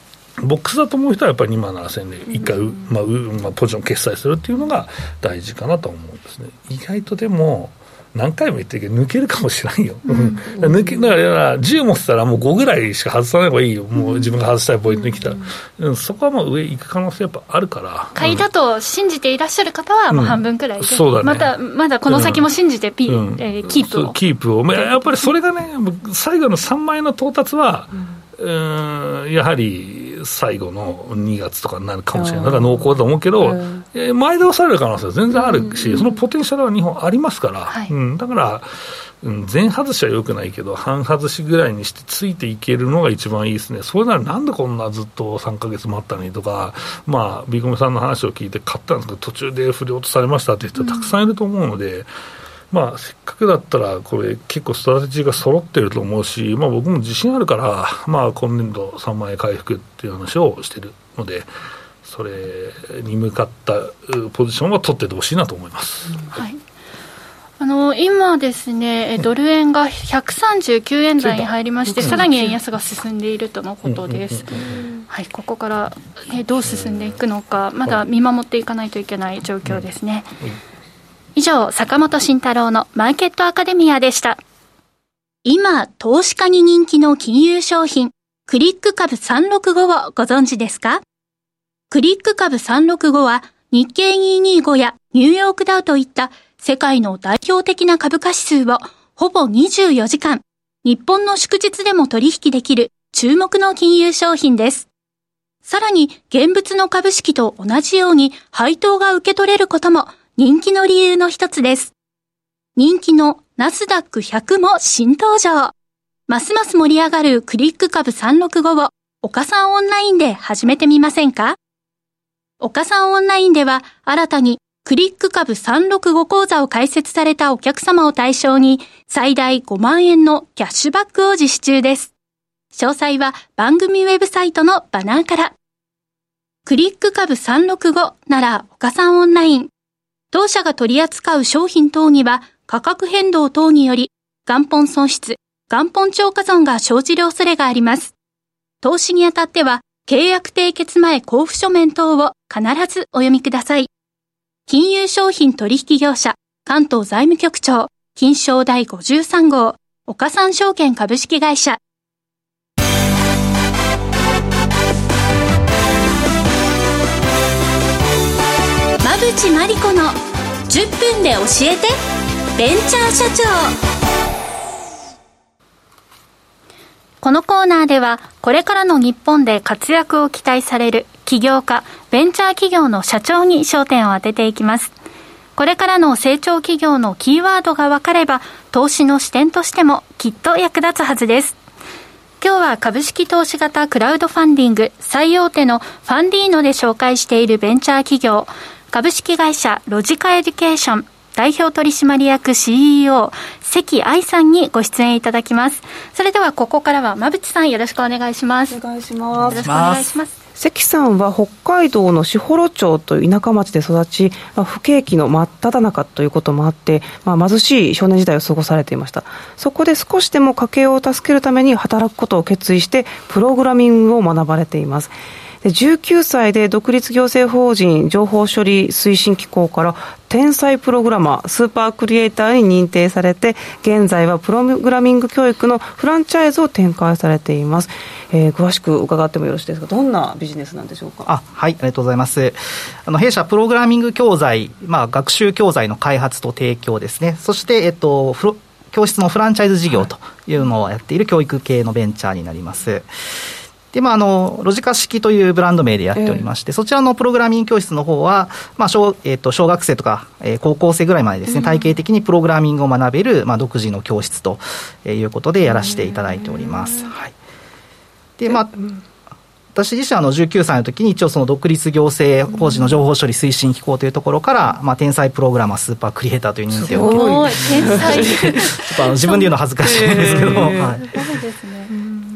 ボックスだと思う人はやっぱり2万7000円で1回、うんまあまあ、ポジション決済するっていうのが大事かなと思うんですね。意外とでも何回も言ってるけど、抜けるかもしれんよ。うん、抜けだから、10持ってたらもう5ぐらいしか外さない方がいいよ。もう自分が外したいポイントに来たら。うん、そこはもう上行く可能性やっぱあるから。買いだと信じていらっしゃる方は、もう半分くらいで、そうだね。また、まだこの先も信じてピ、うん、えー、キープを。キープを。やっぱりそれがね、最後の3万円の到達は、うんやはり最後の2月とかになるかもしれない、だから濃厚だと思うけど、え前倒される可能性は全然あるし、そのポテンシャルは日本ありますから、はい、うん、だから、うん、全外しはよくないけど、半外しぐらいにしてついていけるのが一番いいですね、それならなんでこんなずっと3か月待ったのにとか、まあ、ビーコメさんの話を聞いて買ったんですけど、途中で振り落とされましたって人たくさんいると思うので。うんまあ、せっかくだったら、これ、結構ストラテジーが揃ってると思うし、まあ、僕も自信あるから、まあ、今年度3万円回復っていう話をしてるので、それに向かったポジションは取っててほしいなと思います。はいあの今ですね、ドル円が139円台に入りまして、さらに円安が進んでいるとのことです。はい、ここからえどう進んでいくのか、まだ見守っていかないといけない状況ですね。以上、坂本慎太郎のマーケットアカデミアでした。今、投資家に人気の金融商品、クリック株365をご存知ですか？クリック株365は日経225やニューヨークダウといった世界の代表的な株価指数をほぼ24時間、日本の祝日でも取引できる注目の金融商品です。さらに現物の株式と同じように配当が受け取れることも人気の理由の一つです。人気のナスダック100も新登場。ますます盛り上がるクリック株365を岡さんオンラインで始めてみませんか？岡さんオンラインでは新たにクリック株365講座を開設されたお客様を対象に最大5万円のキャッシュバックを実施中です。詳細は番組ウェブサイトのバナーから。クリック株365なら岡さんオンライン。当社が取り扱う商品等には価格変動等により元本損失、元本超過損が生じる恐れがあります。投資にあたっては、契約締結前交付書面等を必ずお読みください。金融商品取引業者、関東財務局長、金賞第53号、岡三証券株式会社。馬淵真理子の10分で教えて、ベンチャー社長。このコーナーでは、これからの日本で活躍を期待される起業家、ベンチャー企業の社長に焦点を当てていきます。これからの成長企業のキーワードが分かれば、投資の視点としてもきっと役立つはずです。今日は株式投資型クラウドファンディング最大手のファンディーノで紹介しているベンチャー企業、株式会社ロジカエデュケーション代表取締役 CEO 関愛さんにご出演いただきます。それではここからは馬淵さんよろしくお願いします。お願いします。よろしくお願いします。関さんは北海道の士幌町という田舎町で育ち、まあ、不景気の真っ只中ということもあって、まあ、貧しい少年時代を過ごされていました。そこで少しでも家計を助けるために働くことを決意してプログラミングを学ばれています19歳で独立行政法人情報処理推進機構から天才プログラマー、スーパークリエイターに認定されて、現在はプログラミング教育のフランチャイズを展開されています。えー、詳しく伺ってもよろしいですか、どんなビジネスなんでしょうか？あはい、ありがとうございます。あの弊社、プログラミング教材、まあ、学習教材の開発と提供ですね、そして、えっと、教室のフランチャイズ事業というのをやっている教育系のベンチャーになります。で、まあ、あの、ロジカ式というブランド名でやっておりまして、えー、そちらのプログラミング教室の方は、まあ、小、えっ、ー、と、小学生とか、えー、高校生ぐらいまでですね、体系的にプログラミングを学べる、まあ、独自の教室ということでやらせていただいております。はい。で、まあ、私自身はあの19歳の時に一応その独立行政法人の情報処理推進機構というところから、まあ、天才プログラマースーパークリエイターという認定を受けて天才 ちょっとあの自分で言うの恥ずかしいんですけど、はい、そうですね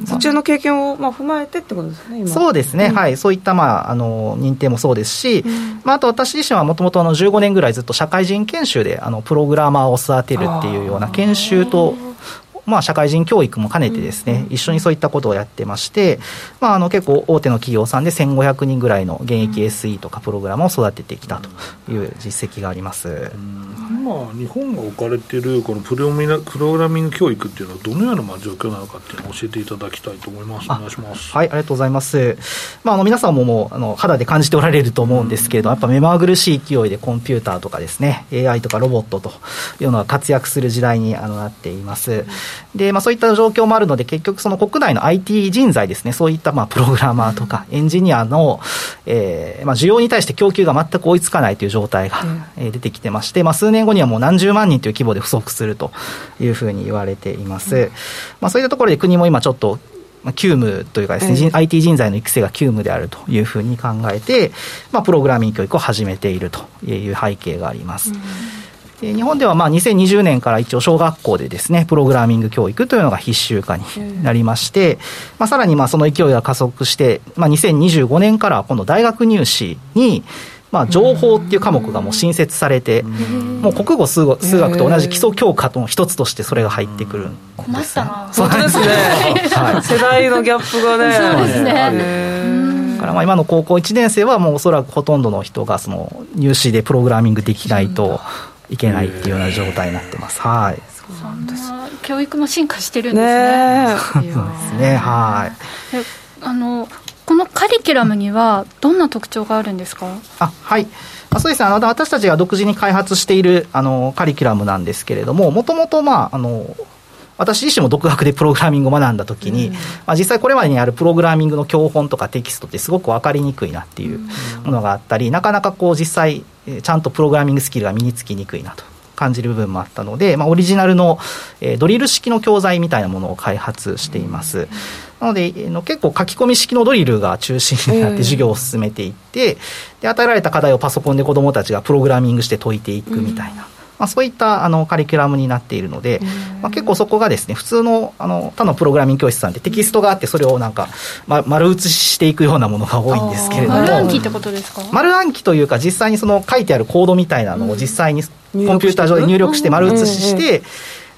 そちらの経験をまあ踏まえてってことですね、そうですね、うん、はい、そういった、まあ、あの認定もそうですし、うん、まあ、あと私自身はもともと15年ぐらいずっと社会人研修であのプログラマーを育てるっていうような研修とまあ、社会人教育も兼ねてですね、一緒にそういったことをやってまして、まあ、あの結構大手の企業さんで1500人ぐらいの現役 SE とかプログラムを育ててきたという実績があります。今、日本が置かれているこのプロミナプログラミング教育っていうのは、どのようなまあ状況なのかっていうのを教えていただきたいと思います。お願いします。はい、ありがとうございます。まあ、あの皆さんももうあの肌で感じておられると思うんですけれど、やっぱ目まぐるしい勢いでコンピューターとかですね、AI とかロボットというのが活躍する時代にあのなっています。で、まあ、そういった状況もあるので、結局、その国内の IT 人材ですね、そういったまあプログラマーとかエンジニアの、えーまあ、需要に対して供給が全く追いつかないという状態が、え出てきてまして、まあ、数年後にはもう何十万人という規模で不足するというふうに言われています。まあ、そういったところで国も今ちょっと急務というかですね、うん、IT 人材の育成が急務であるというふうに考えて、まあ、プログラミング教育を始めているという背景があります。うん日本ではまあ2020年から一応小学校でですね、プログラミング教育というのが必修化になりまして、まあ、さらにまあその勢いが加速して、まあ、2025年から今度大学入試に、まあ、情報っていう科目がもう新設されて、もう国語数数学と同じ基礎教科の一つとしてそれが入ってくるんです、困ったな。そうですね。はい、世代のギャップがね。そうですね。からまあ今の高校1年生はもうおそらくほとんどの人がその入試でプログラミングできないといけないっていうような状態になってます。はい。そんな教育も進化してるんですね。ねそうですね。はい。あのこのカリキュラムにはどんな特徴があるんですか？あ、はい。そうですね。あの私たちが独自に開発しているあのカリキュラムなんですけれども、もともとまああの私自身も独学でプログラミングを学んだときに、うん、まあ、実際これまでにあるプログラミングの教本とかテキストってすごく分かりにくいなっていうものがあったり、なかなかこう実際ちゃんとプログラミングスキルが身につきにくいなと感じる部分もあったので、まあ、オリジナルの、えー、ドリル式の教材みたいなものを開発しています。うんなので、えの結構書き込み式のドリルが中心になって授業を進めていって、で与えられた課題をパソコンで子どもたちがプログラミングして解いていくみたいな。まあ、そういったあのカリキュラムになっているので、まあ、結構そこがですね普通のあの他のプログラミング教室さんでテキストがあってそれをなんか、ま、丸写ししていくようなものが多いんですけれども。丸暗記ってことですか？丸暗記というか実際にその書いてあるコードみたいなのを実際にコンピューター上で入力して丸写しして、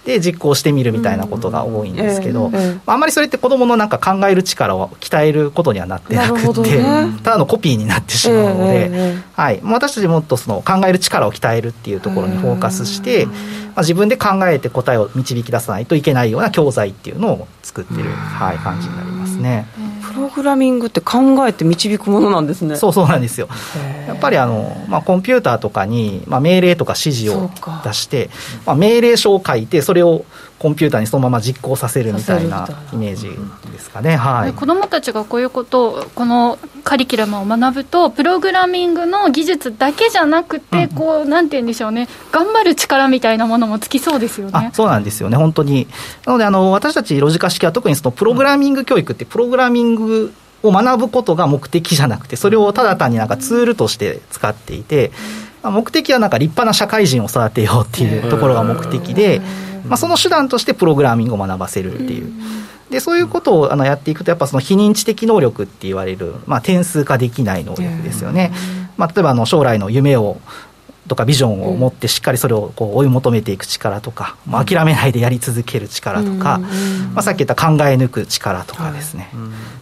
で実行してみるみたいなことが多いんですけど、あんまりそれって子どものなんか考える力を鍛えることにはなってなくて、ね、ただのコピーになってしまうので、はい、私たちもっとその考える力を鍛えるっていうところにフォーカスして、まあ、自分で考えて答えを導き出さないといけないような教材っていうのを作ってる、はい、感じになりますね。プログラミングって考えて導くものなんですね。そうそうなんですよ。やっぱりあの、まあ、コンピューターとかに、まあ、命令とか指示を出して、まあ、命令書を書いてそれをコンピューターにそのまま実行させるみたいなイメージですかね、はい、子どもたちがこういうことをこのカリキュラムを学ぶとプログラミングの技術だけじゃなくて、こうなんて言うんでしょうね。頑張る力みたいなものもつきそうですよね。そうなんですよね。本当に。なのであの私たちロジカ式は特にそのプログラミング教育ってプログラミングを学ぶことが目的じゃなくてそれをただ単になんかツールとして使っていて、目的はなんか立派な社会人を育てようっていうところが目的で。まあ、その手段としてプログラミングを学ばせるっていう。でそういうことをあのやっていくと、やっぱその非認知的能力って言われる、まあ、点数化できない能力ですよね。まあ、例えばあの将来の夢をとかビジョンを持ってしっかりそれをこう追い求めていく力とか、まあ、諦めないでやり続ける力とか、まあ、さっき言った考え抜く力とかですね、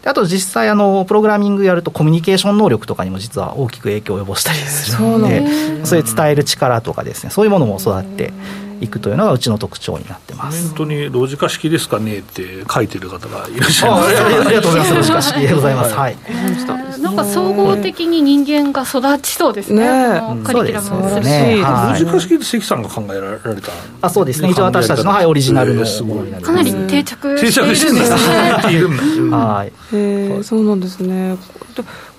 であと実際あのプログラミングやるとコミュニケーション能力とかにも実は大きく影響を及ぼしたりするのでそういう伝える力とかですねそういうものも育っていくというのがうちの特徴になってます。本当にロジカ式ですかねって書いてる方がいらっしゃいます。ありがとうございます。ロジカ式でございます、はい、なんか総合的に人間が育ちそうですね、カリキュラムすね、ロジカ式って関さんが考えられた。あそうですね。一応私たちの、はい、オリジナルの、かなり定着しているんですね。はい、そうなんですね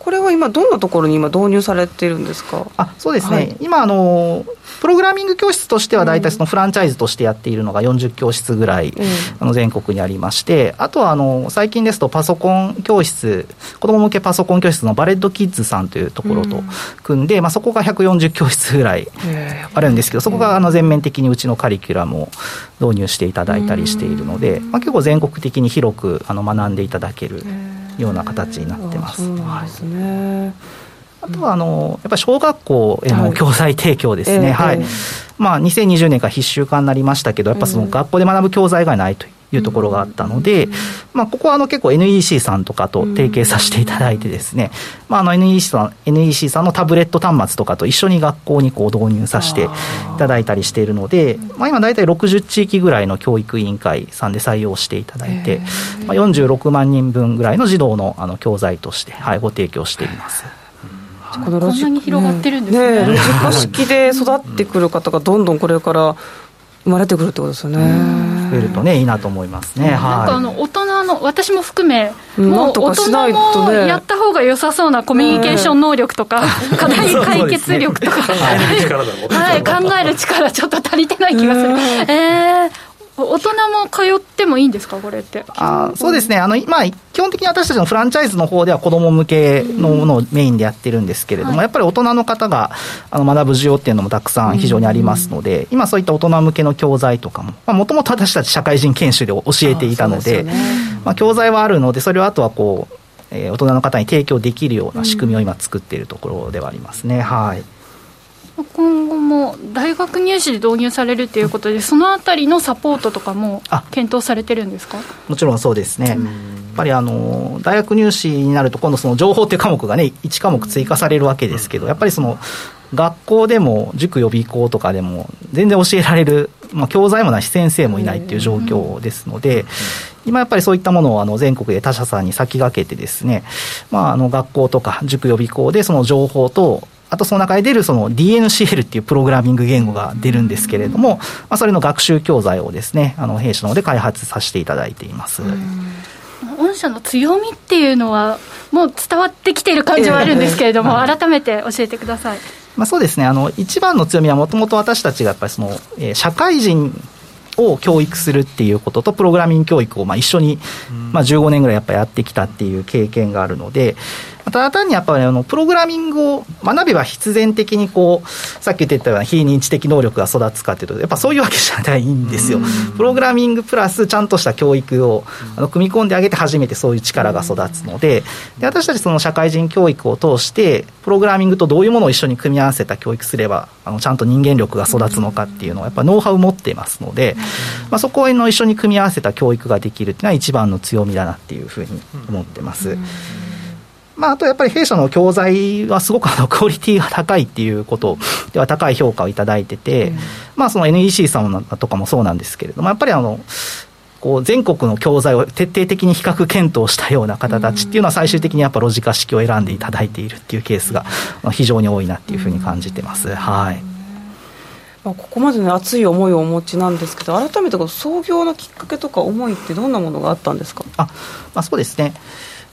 これは今、どんなところに今、導入されてるんですか？あそうですね、はい、今あの、プログラミング教室としては、大体そのフランチャイズとしてやっているのが40教室ぐらい、あの全国にありまして、あとはあの最近ですと、パソコン教室、子ども向けパソコン教室のバレッドキッズさんというところと組んで、まあ、そこが140教室ぐらいあるんですけど、そこがあの全面的にうちのカリキュラムを導入していただいたりしているので、まあ、結構全国的に広くあの学んでいただける。ような形になってます。すね、あとはあのやっぱり小学校への教材提供ですね、はい、はい、まあ、2020年から必修化になりましたけど、やっぱその学校で学ぶ教材がないというところがあったので、まあ、ここはあの結構 NEC さんとかと提携させていただいてですね、まあ、あの NEC さん NEC さんのタブレット端末とかと一緒に学校にこう導入させていただいたりしているので、まあ、今大体60地域ぐらいの教育委員会さんで採用していただいて、まあ、46万人分ぐらいの児童のあの教材として、はい、ご提供しています。こんなに広がってるんですね。ね。ロジカ式で育ってくる方がどんどんこれから生まれてくるってことですよね。増えるとねいいなと思いますね。なんかあの大人の私も含め、もう大人もやった方が良さそうなコミュニケーション能力とか、課題解決力とか、はい、考える力 ちょっと足りてない気がする。えー大人も通ってもいいんですか、これって。あそうですね。あの、まあ、基本的に私たちのフランチャイズの方では子ども向けのものをメインでやってるんですけれども、うんはい、やっぱり大人の方があの学ぶ需要っていうのもたくさん非常にありますので、うん、今、そういった大人向けの教材とかも、もともと私たち社会人研修で教えていたので、ね、まあ、教材はあるので、それをあとはこう、えー、大人の方に提供できるような仕組みを今、作っているところではありますね。はい今後も大学入試で導入されるということで、そのあたりのサポートとかも検討されてるんですか？もちろんそうですね。やっぱりあの大学入試になると、今度、その情報っていう科目がね、1科目追加されるわけですけど、やっぱりその学校でも塾予備校とかでも、全然教えられる、まあ、教材もないし、先生もいないっていう状況ですので、今やっぱりそういったものをあの全国で他社さんに先駆けてですね、まあ、あの学校とか塾予備校でその情報とあとその中で出るその DNCL っていうプログラミング言語が出るんですけれども、まあ、それの学習教材をですね、あの弊社の方で開発させていただいています。御社の強みっていうのは、もう伝わってきている感じはあるんですけれども、えー、改めて教えてください。まあ、そうですねあの一番の強みはもともと私たちがやっぱりその、えー、社会人を教育するっていうこととプログラミング教育をまあ一緒に、まあ、15年ぐらいやっぱやってきたっていう経験があるのでただ単にやっぱり、あのプログラミングを学べば必然的にこうさっき言ってたような非認知的能力が育つかっていうとやっぱそういうわけじゃないんですよ。プログラミングプラスちゃんとした教育をあの組み込んであげて初めてそういう力が育つのでで私たちその社会人教育を通してプログラミングとどういうものを一緒に組み合わせた教育すればあのちゃんと人間力が育つのかっていうのはやっぱノウハウ持ってますので、まあ、そこの一緒に組み合わせた教育ができるっていうのは一番の強みだなっていうふうに思ってます。まあ、あとやっぱり弊社の教材はすごく あのクオリティが高いっていうことでは高い評価をいただいてて、まあ、その NEC さんとかもそうなんですけれども、やっぱりあの、こう全国の教材を徹底的に比較検討したような方たちっていうのは最終的にやっぱロジカ式を選んでいただいているっていうケースが非常に多いなっていうふうに感じてます。はい。ここまでの熱い思いをお持ちなんですけど改めて創業のきっかけとか思いってどんなものがあったんですか？あ、まあ、そうですね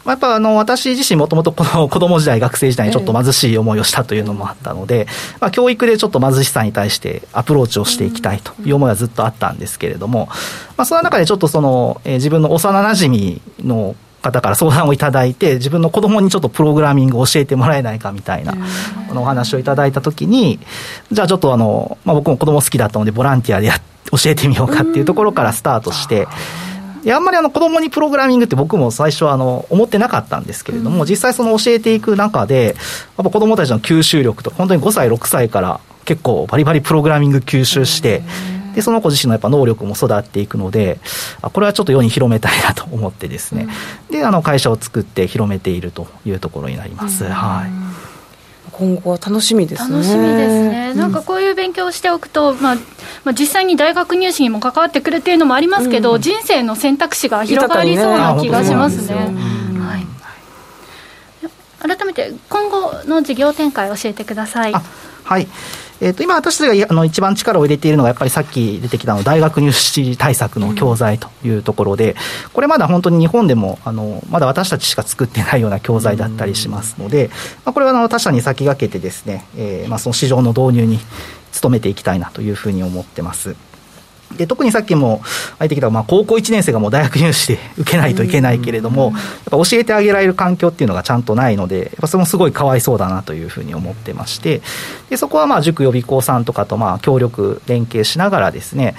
やっぱあの私自身もともとこの子供時代、学生時代にちょっと貧しい思いをしたというのもあったので、まあ、教育でちょっと貧しさに対してアプローチをしていきたいという思いはずっとあったんですけれども、まあ、その中でちょっとその、えー、自分の幼なじみの方から相談をいただいて、自分の子供にちょっとプログラミングを教えてもらえないかみたいなお話をいただいたときに、じゃあちょっとあの、まあ、僕も子供好きだったので、ボランティアでや教えてみようかっていうところからスタートして、あんまりあの子供にプログラミングって僕も最初はあの思ってなかったんですけれども、実際その教えていく中で、やっぱ子供たちの吸収力と、本当に5歳、6歳から結構バリバリプログラミング吸収して、でその子自身のやっぱ能力も育っていくのであこれはちょっと世に広めたいなと思ってですね、であの会社を作って広めているというところになります。はい今後は楽しみですね。楽しみですね。なんかこういう勉強をしておくと、まあ、まあ、実際に大学入試にも関わってくるっていうのもありますけど、うん、人生の選択肢が広がりそうな気がしますね。はい、改めて今後の事業展開教えてください。はい。えー、と今、私たちがあの一番力を入れているのが、やっぱりさっき出てきたの大学入試対策の教材というところで、これまだ本当に日本でもあのまだ私たちしか作ってないような教材だったりしますので、まあ、これはあの他社に先駆けてですね、えーまあ、その市場の導入に努めていきたいなというふうに思ってます。で特にさっきも入ってきた、まあ、高校1年生がもう大学入試で 受けないといけないけれども、やっぱ教えてあげられる環境っていうのがちゃんとないので、やっぱそれもすごいかわいそうだなというふうに思ってまして、でそこはまあ塾予備校さんとかとまあ協力、連携しながらですね、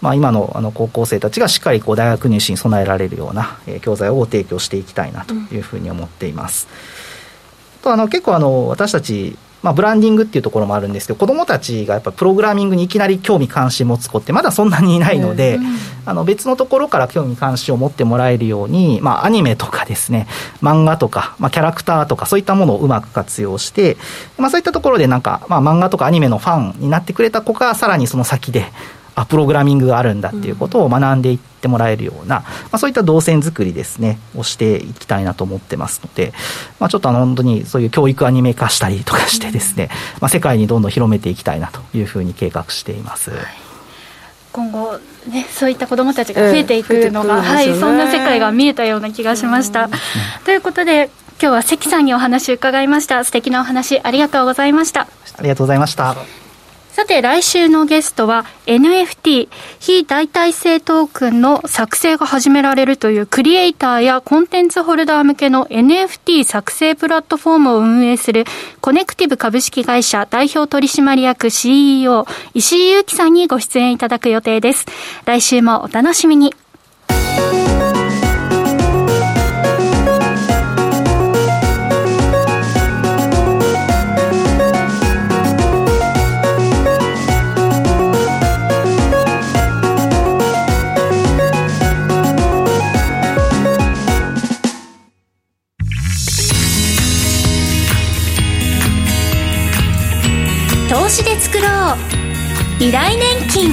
まあ、今のあの高校生たちがしっかりこう大学入試に備えられるような、え教材を提供していきたいなというふうに思っています。とあの結構あの私たちまあ、ブランディングっていうところもあるんですけど、子どもたちがやっぱプログラミングにいきなり興味関心持つ子ってまだそんなにいないので、あの別のところから興味関心を持ってもらえるように、まあ、アニメとかですね、漫画とか、まあ、キャラクターとかそういったものをうまく活用して、まあ、そういったところでなんか、まあ、漫画とかアニメのファンになってくれた子がさらにその先で、あプログラミングがあるんだっていうことを学んでいってもらえるような、まあ、そういった動線作りですねをしていきたいなと思ってますので、まあ、ちょっとあの本当にそういう教育アニメ化したりとかしてですね、まあ、世界にどんどん広めていきたいなというふうに計画しています。はい。今後、ね、そういった子どもたちが増えていくのが、えーね、はい、そんな世界が見えたような気がしました。ということで今日は関さんにお話伺いました。素敵なお話ありがとうございました。ありがとうございましたさて来週のゲストは NFT 非代替性トークンの作成が始められるというクリエイターやコンテンツホルダー向けの NFT 作成プラットフォームを運営するコネクティブ株式会社代表取締役 CEO 石井祐樹さんにご出演いただく予定です。来週もお楽しみに。作ろう。未来年金。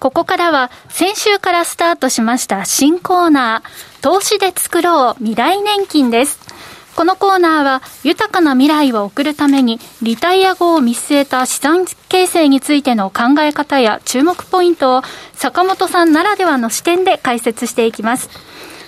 ここからは先週からスタートしました新コーナー投資で作ろう未来年金です。このコーナーは豊かな未来を送るためにリタイア後を見据えた資産形成についての考え方や注目ポイントを坂本さんならではの視点で解説していきます。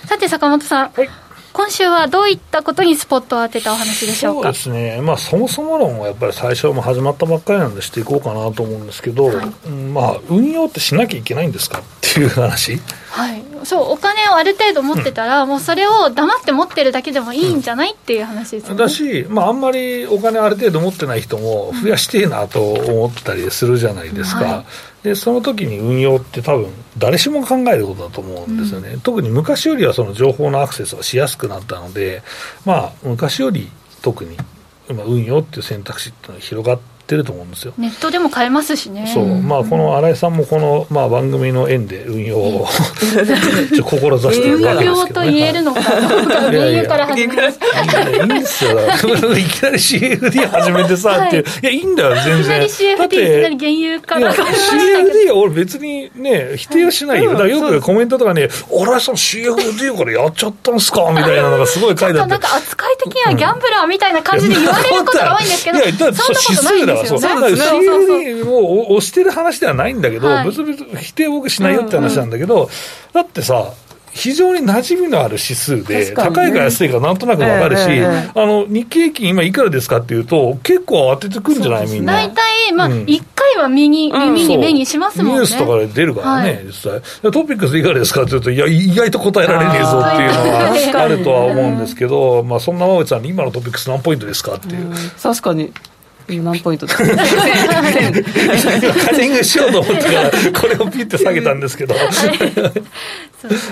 さて坂本さん、はい、今週はどういったことにスポットを当てたお話でしょうか？そうですね、まあ、そもそも論はやっぱり最初も始まったばっかりなんでしていこうかなと思うんですけど、はい、まあ、運用ってしなきゃいけないんですかっていう話。はい、そうお金をある程度持ってたら、うん、もうそれを黙って持ってるだけでもいいんじゃない、うん、っていう話ですよね。だし、まあ、あんまりお金ある程度持ってない人も増やしてえなと思ったりするじゃないですか。うん。はい、でその時に運用って多分誰しも考えることだと思うんですよね、特に昔よりはその情報のアクセスがしやすくなったので、まあ、昔より特に、まあ、運用っていう選択肢っていうのは広がってってると思うんですよ。ネットでも買えますしね。そう。まあこの新井さんもこの、まあ、番組の縁で運用を 志してるわけですけど、ね、運用と言えるのか原油から始めます。いいんですよ。いきなり CFD 始めてさ、はい、ってい。やいいんだよ全然。いきなり CFD いきなり原油から CFD は俺別にね否定はしないよ、だからよくコメントとかね新井さん CFD からやっちゃったんすかみたいなのがすごい書いてあって。なんか扱い的にはギャンブラーみたいな感じで言われることが多いんですけど、いやそんなことないんですからそう。だから CFD を押してる話ではないんだけど、別々否定僕しないよって話なんだけど、だってさ非常に馴染みのある指数で、高いか安いかなんとなく分かるし、あの日経平均、今いくらですかっていうと、結構当ててくるんじゃない、みんな。大体、まあ、1回は耳耳に目にしますもんね。ニュースとかで出るからね、実際。トピックスいかがですかって言うと、いや、意外と答えられねえぞっていうのはあるとは思うんですけど、まあ、そんな馬渕さんに今のトピックス何ポイントですかっていう。確かに何ポイントだ。カッティングしようと思ったから、これをピッて下げたんですけど、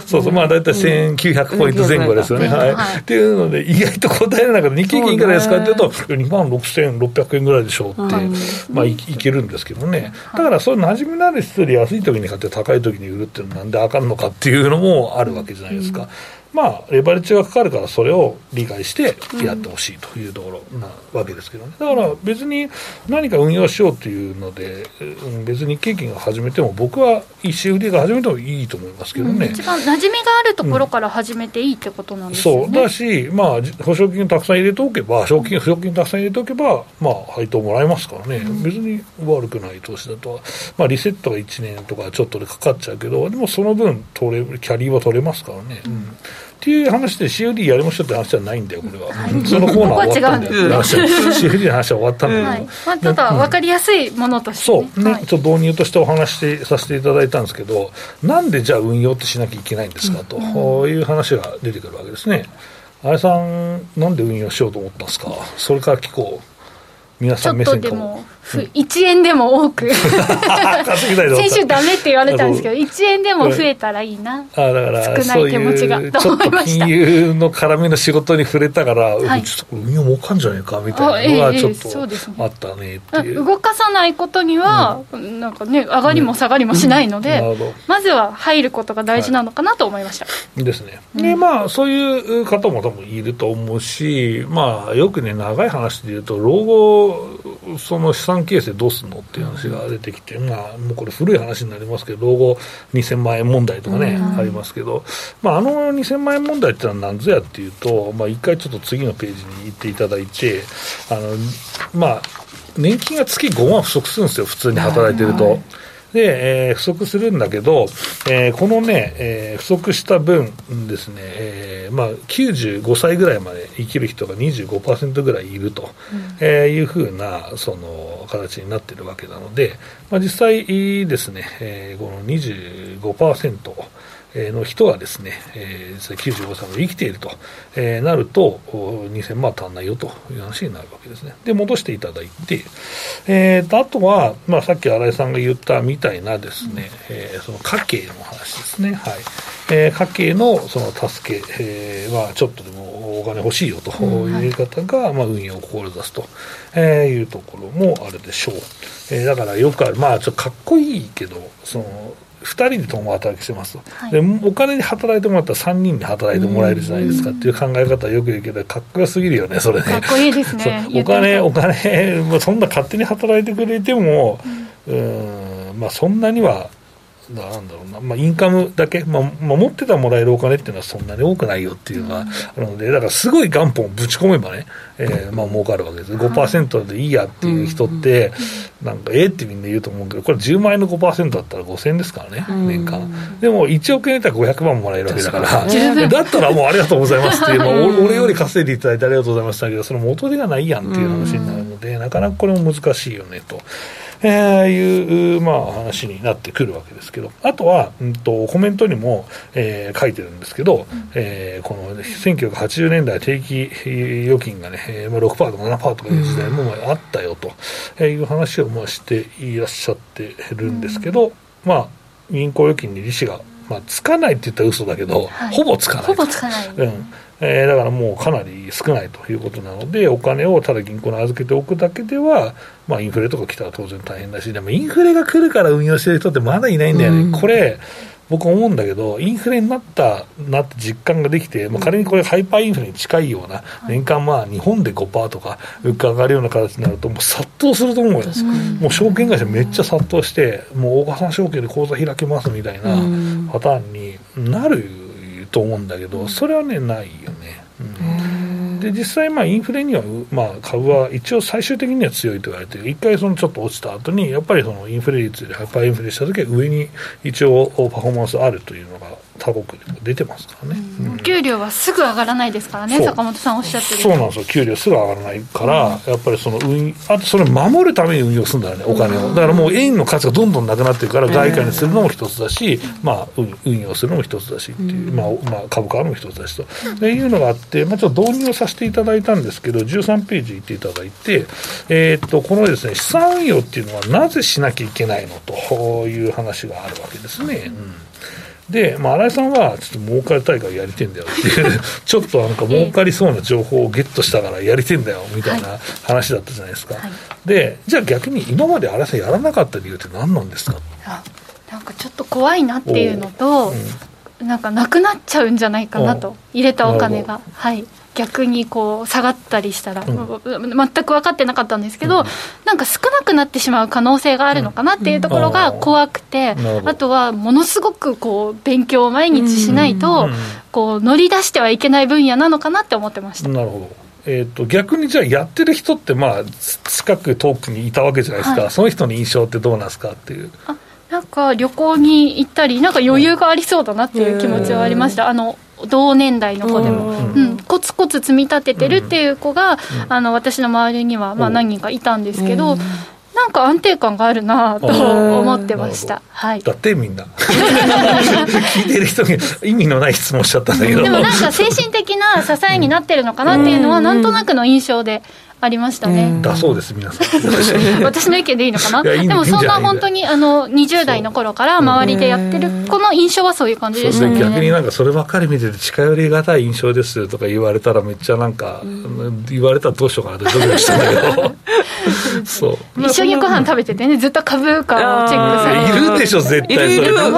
そうそう、まあ大体1900ポイント前後ですよね。はい。っていうので、意外と答えられなかった、日経金いくらですかっていうと、2万6600円ぐらいでしょうって、まあいけるんですけどね。だからそういう馴染みのある質で安い時に買って高い時に売るっていうのはなんであかんのかっていうのもあるわけじゃないですか。まあ、レバレッジがかかるから、それを理解してやってほしいというところなわけですけどね、だから別に何か運用しようというので、別に経験が始めても、僕は ECFD が始めてもいいと思いますけどね、うん、一番馴染みがあるところから始めていいってことなんですね、うん、そうだし、まあ、保証金たくさん入れておけば、賞金、保証金たくさん入れておけば、まあ、配当もらえますからね、うん、別に悪くない投資だとは、まあ、リセットが1年とかちょっとでかかっちゃうけど、でもその分取れ、キャリーは取れますからね。うんっていう話で CFD やりましょうって話じゃないんだよ、これは。そのコーナー終わったんだよ。CFD の話は終わったんだよ。はいまあ、ただ、分かりやすいものとして、ね、そうね、ちょっと導入としてお話しさせていただいたんですけど、なんでじゃあ運用ってしなきゃいけないんですかと、ういう話が出てくるわけですね。あれさん、なんで運用しようと思ったんですか、それから聞こう。皆さん目線かも。うん、1円でも多く。先週ダメって言われたんですけど1円でも増えたらいいな。あだから少ない手持ちがちょっと金融の絡みの仕事に触れたから、はい、ちょっと運用もかんじゃないかみたいなのがちょっとあったねっていう、動かさないことには、うん、なんかね上がりも下がりもしないので、うん、まずは入ることが大事なのかなと思いました、はい、ですね。でまあそういう方も多分いると思うしまあよくね長い話で言うと老後その資産形成どうすんのっていう話が出てきて、まあ、もうこれ古い話になりますけど、老後2000万円問題とかね、ありますけど、まあ、あの2000万円問題っていうのは何ぞやっていうと、まあ、一回ちょっと次のページに行っていただいて、あの、まあ、年金が月5万不足するんですよ、普通に働いてると。はいはいで、えー、不足するんだけど、えー、このね、えー、不足した分ですね、えーまあ、95歳ぐらいまで生きる人が25%ぐらいいると、うん、えー、いうふうなその形になっているわけなので、まあ、実際ですね、えー、この25%、の人がですね、えー、95歳まで生きていると、えー、なると、2000万足んないよという話になるわけですね。で、戻していただいて、えー、とあとは、まあ、さっき新井さんが言ったみたいなですね、うん、えー、その家計の話ですね。はい。えー、家計のその助け、えー、はちょっとでもお金欲しいよという方が、うん、まあ、運用を志すと、えー、いうところもあるでしょう。えー、だからよくある、まあ、ちょっとかっこいいけど、その、2人で共働きしてます、はい、でお金に働いてもらったら3人で働いてもらえるじゃないですかっていう考え方はよく言うけどかっこよすぎるよねそれね。かっこいいですね。お金お金、まあ、そんな勝手に働いてくれても、うん、まあ、そんなにはなんだろうな、まあ、インカムだけ、まあ、まあ、持ってたらもらえるお金っていうのはそんなに多くないよっていうのがあるので、だからすごい元本をぶち込めばね、えー、まあ儲かるわけです。5%でいいやっていう人って、なんか、ええってみんな言うと思うけど、これ10万円の5%だったら5000円ですからね、年間。でも1億円だったら500万もらえるわけだから、だったらもうありがとうございますっていう、まあ、俺より稼いでいただいてありがとうございましたけど、その元手がないやんっていう話になるので、なかなかこれも難しいよねと。えー、いう、まあ、話になってくるわけですけど、あとは、うんと、コメントにも、えー、書いてるんですけど、うん、えー、この1980年代定期預金がね、えー、まあ、6%とか7%とかいう時代もあったよという話をまあしていらっしゃってるんですけど、うん、まあ、銀行預金に利子が、まあ、つかないって言ったら嘘だけど、はい、ほぼつかない。ほぼつかない。うんえー、だからもうかなり少ないということなので、お金をただ銀行に預けておくだけでは、まあ、インフレとか来たら当然大変だし、でもインフレが来るから運用してる人ってまだいないんだよね、うん、これ、僕思うんだけど、インフレになったなって実感ができて、まあ、仮にこれ、ハイパーインフレに近いような、年間まあ日本で5%とか、物価上がるような形になると、もう殺到すると思うよ、もう証券会社めっちゃ殺到して、もう大川さん証券で口座開けますみたいなパターンになると思うんだけど、それはね、ないよね。うん。で実際、インフレには、まあ、株は一応最終的には強いと言われて一回そのちょっと落ちた後にやっぱりそのインフレ率でハイパーインフレした時は上に一応パフォーマンスあるというのが他国でも出てますからね、うん、給料はすぐ上がらないですからね、坂本さんおっしゃってるそうなんですよ、給料すぐ上がらないから、うん、やっぱりその運、あとそれ守るために運用するんだよね、お金を、だからもう円の価値がどんどんなくなってるから、外貨にするのも一つだし、まあ、運用するのも一つだしっていう、まあまあ、株価も一つだしと、ういうのがあって、まあ、ちょっと導入をさせていただいたんですけど、13ページ行っていただいて、えー、っとこのですね資産運用っていうのは、なぜしなきゃいけないのという話があるわけですね。うんで、まあ、新井さんは、ちょっと儲かり大会やりてんだよっていう、ちょっとなんか儲かりそうな情報をゲットしたからやりてんだよみたいな話だったじゃないですか。はい、で、じゃあ逆に今まで新井さんやらなかった理由って何なんですか？なんかちょっと怖いなっていうのと、う。ん、なんかなくなっちゃうんじゃないかなと、入れたお金が。はい。逆にこう下がったりしたら、うん、全く分かってなかったんですけど、うん、なんか少なくなってしまう可能性があるのかなっていうところが怖くて、うん、あとはものすごくこう勉強を毎日しないと、こう乗り出してはいけない分野なのかなって思ってました。なるほど。えーと、逆にじゃあやってる人って、まあ、近く遠くにいたわけじゃないですか、はい、その人の印象ってどうなんですかっていう。あなんか旅行に行ったり、なんか余裕がありそうだなっていう気持ちはありました。あの同年代の子でも、うん、コツコツ積み立ててるっていう子が、あの私の周りにはまあ何人かいたんですけど、なんか安定感があるなと思ってました。はい。だってみんな。聞いてる人に意味のない質問しちゃったんだけど。でもなんか精神的な支えになってるのかなっていうのはなんとなくの印象でありましたね。だそうです、皆さん。私の意見でいいのかな？でもそんな本当にあの20代の頃から周りでやってるこの印象はそういう感じでしたね。逆になんかそればっかり見てて近寄りがたい印象ですとか言われたらめっちゃなんか、言われたらどうしようかなってドキドキしたんだけど。そう。一緒にご飯食べててね、ずっと株価をチェックされて。いるでしょ、絶対。それうわ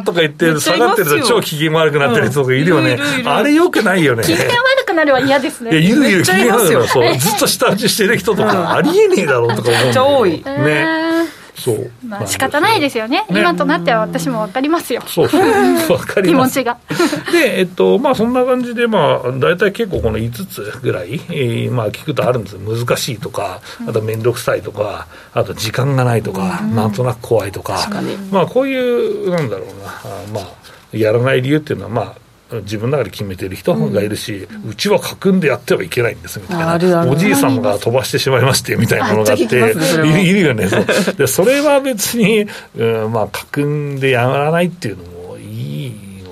ーとか言って、下がってると超機嫌悪くなってる人がいるよね。あれよくないよね。機嫌悪くなるは嫌ですね。いや、いるいる、機嫌悪くなる。そう。ずっと下打ちしてる人とか、ありえねえだろうとか思う。めっちゃ多い。ね。そう。まあ仕方ないですよね。今となっては私もわかりますよ。そうそう。わかります。気持ちが。で、えっと、まあそんな感じで、まあ、大体結構この5つぐらい、えー、まあ聞くとあるんです難しいとか、あと面倒くさいとか、あと時間がないとか、なんとなく怖いとか、まあこういう、なんだろうな、まあ、やらない理由っていうのは、まあ、自分の中で決めてる人がいるし、うちは家訓でやってはいけないんですみたいな、おじいさんが飛ばしてしまいましてみたいなものがあって、いるよね、そでそれは別に、うん、まあ、家訓でやらないっていうのも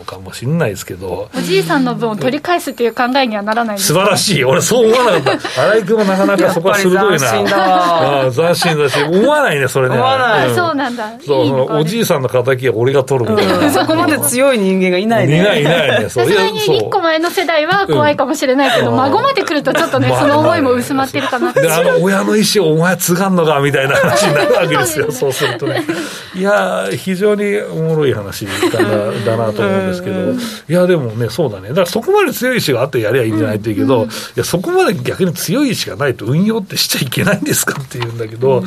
かもしれないですけどおじいさんの分を取り返すっていう考えにはならない素晴らしい俺そう思わなかった。新井君もなかなかそこは鋭いな。斬新だ。斬新だし思わないねそれね。思わない、うん、そうなんだ。そうおじいさんの敵は俺が取るみたいな、うん、そこまで強い人間がいないね。いないいないね。さすがに1個前の世代は怖いかもしれないけど、うん、孫まで来るとちょっとね、その思いも薄まってるかな。であの親の意思をお前継がんのかみたいな話になるわけですよそうするとね。いや非常におもろい話だなだなと思うんですけどど、いや、でもね、そうだね、だからそこまで強い意志があってやりゃいいんじゃないって言うけど、いや、そこまで逆に強い意志がないと運用ってしちゃいけないんですかって言うんだけど、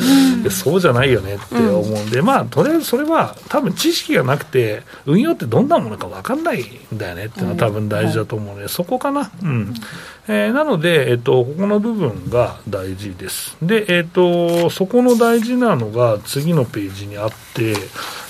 そうじゃないよねって思うんで、まあ、とりあえずそれは、多分知識がなくて、運用ってどんなものか分かんないんだよねっていうのは、多分大事だと思うので、そこかな。うん。えー、なので、えっと、ここの部分が大事です。で、えっと、そこの大事なのが次のページにあって、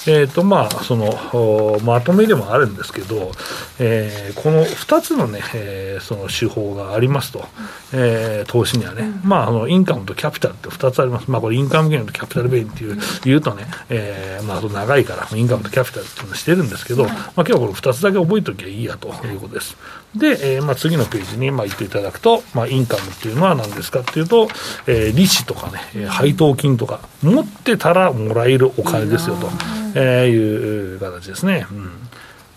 えーとまあ、そのまとめでもあるんですけど、えー、この2つの,、ねえー、その手法がありますと、えー、投資にはね、うん、まあ、あのインカムとキャピタルって2つあります、まあ、これ、インカムゲインとキャピタルベインっていう、言うとね、えーまあ、長いから、インカムとキャピタルっていうのをしてるんですけど、まあ、今日はこの2つだけ覚えておきゃいいやとい。うことです。で、えーまあ、次のページにまあ言っていただくと、まあ、インカムっていうのは何ですかっていうと、えー、利子とかね、配当金とか、持ってたらもらえるお金ですよと。えー、いう形ですね。うん、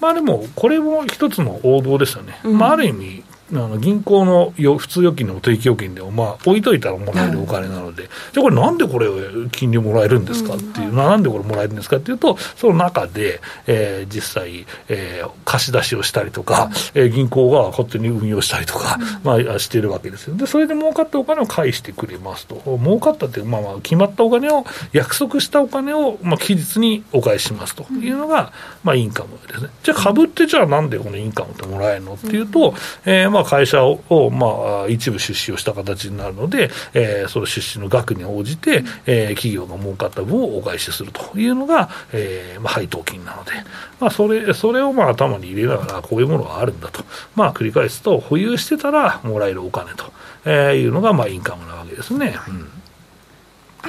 まあでも、これも一つの王道ですよね。まあある意味、あの銀行の普通預金の定期預金でも、まあ、置いといたらもらえるお金なので、じゃあこれ、なんでこれ、金利もらえるんですか？っていう、なんでこれもらえるんですかっていうと、その中で、えー、実際、えー、貸し出しをしたりとか、えー、銀行が勝手に運用したりとか、まあ、しているわけですよ。で、それで儲かったお金を返してくれますと。儲かったっていう、まあまあ、決まったお金を、約束したお金を、まあ、期日にお返ししますというのが、まあ、インカムですね。じゃあ、株ってじゃあなんでこのインカムってもらえるの？っていうと、えー、まあ、会社を、まあ、一部出資をした形になるので、えー、その出資の額に応じて、えー、企業が儲かった分をお返しするというのが、えーまあ、配当金なので、まあ、それそれをまあ頭に入れながら、こういうものがあるんだと、まあ、繰り返すと、保有してたらもらえるお金と、えー、いうのが、まあ、インカムなわけですね。うん。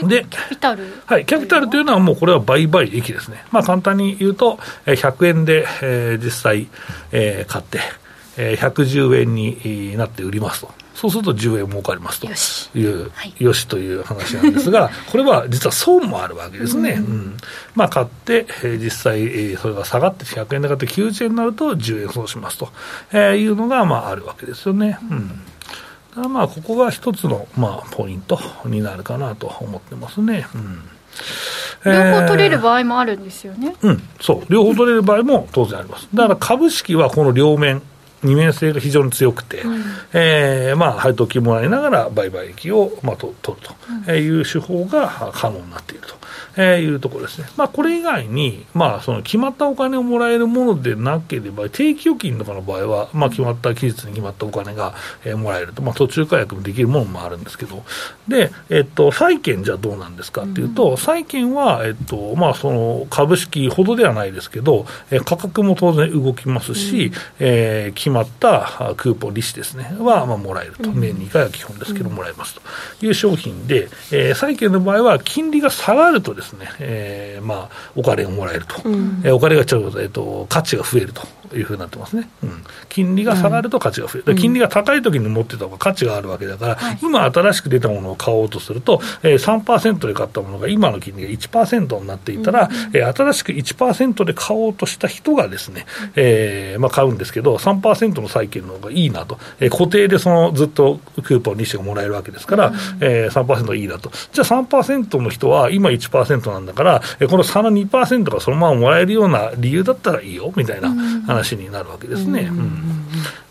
で、キャピタル？はい、キャピタルというのは、もうこれは売買益ですね。まあ、簡単に言うと、100円で、えー、実際、えー、買って、えー、110円になって売りますと。そうすると10円儲かりますという、はい、よしという話なんですが、これは実は損もあるわけですね。うん、うん、まあ、買って、えー、実際、えー、それが下がって100円で買って90円になると10円損しますと、えー、いうのが、まあ、あるわけですよね。うんまあここが一つの、まあ、ポイントになるかなと思ってますね。うん両方取れる場合もあるんですよね。うん、そう、両方取れる場合も当然あります。だから株式はこの両面、二面性が非常に強くて、うん、えー、まあ、配当金もらいながら売買益を、まあ、と取るという手法が可能になっていると。えー、いうところですね。まあ、これ以外に、まあ、その決まったお金をもらえるものでなければ、定期預金とかの場合は、まあ、決まった期日に決まったお金が、えー、もらえると、まあ、途中解約もできるものもあるんですけど、で、えっと、債券じゃどうなんですかっていうと、うん、債券は、えっと、まあ、その株式ほどではないですけど、えー、価格も当然動きますし、うん、えー、決まったクーポン利子ですね、は、まあ、もらえると。年に2回は基本ですけど、もらえますと。いう商品で、えー、債券の場合は金利が下がるとですね、えー、まあ、お金をもらえると、うん、えー、お金がちょっと、えーと、価値が増えると。いうふうになってますね、うん、金利が下がると価値が増える、うん、金利が高い時に持ってた方が価値があるわけだから、今、新しく出たものを買おうとすると、えー、3%で買ったものが今の金利が1%になっていたら、うん、えー、新しく1%で買おうとした人がですね、えーまあ、買うんですけど、3%の債券の方がいいなと、えー、固定でそのずっとクーポン、利子がもらえるわけですから、うん。えー、3%いいなと、じゃあ3%の人は今1%なんだから、この差の2%がそのままもらえるような理由だったらいいよみたいな話になるわけですね。うん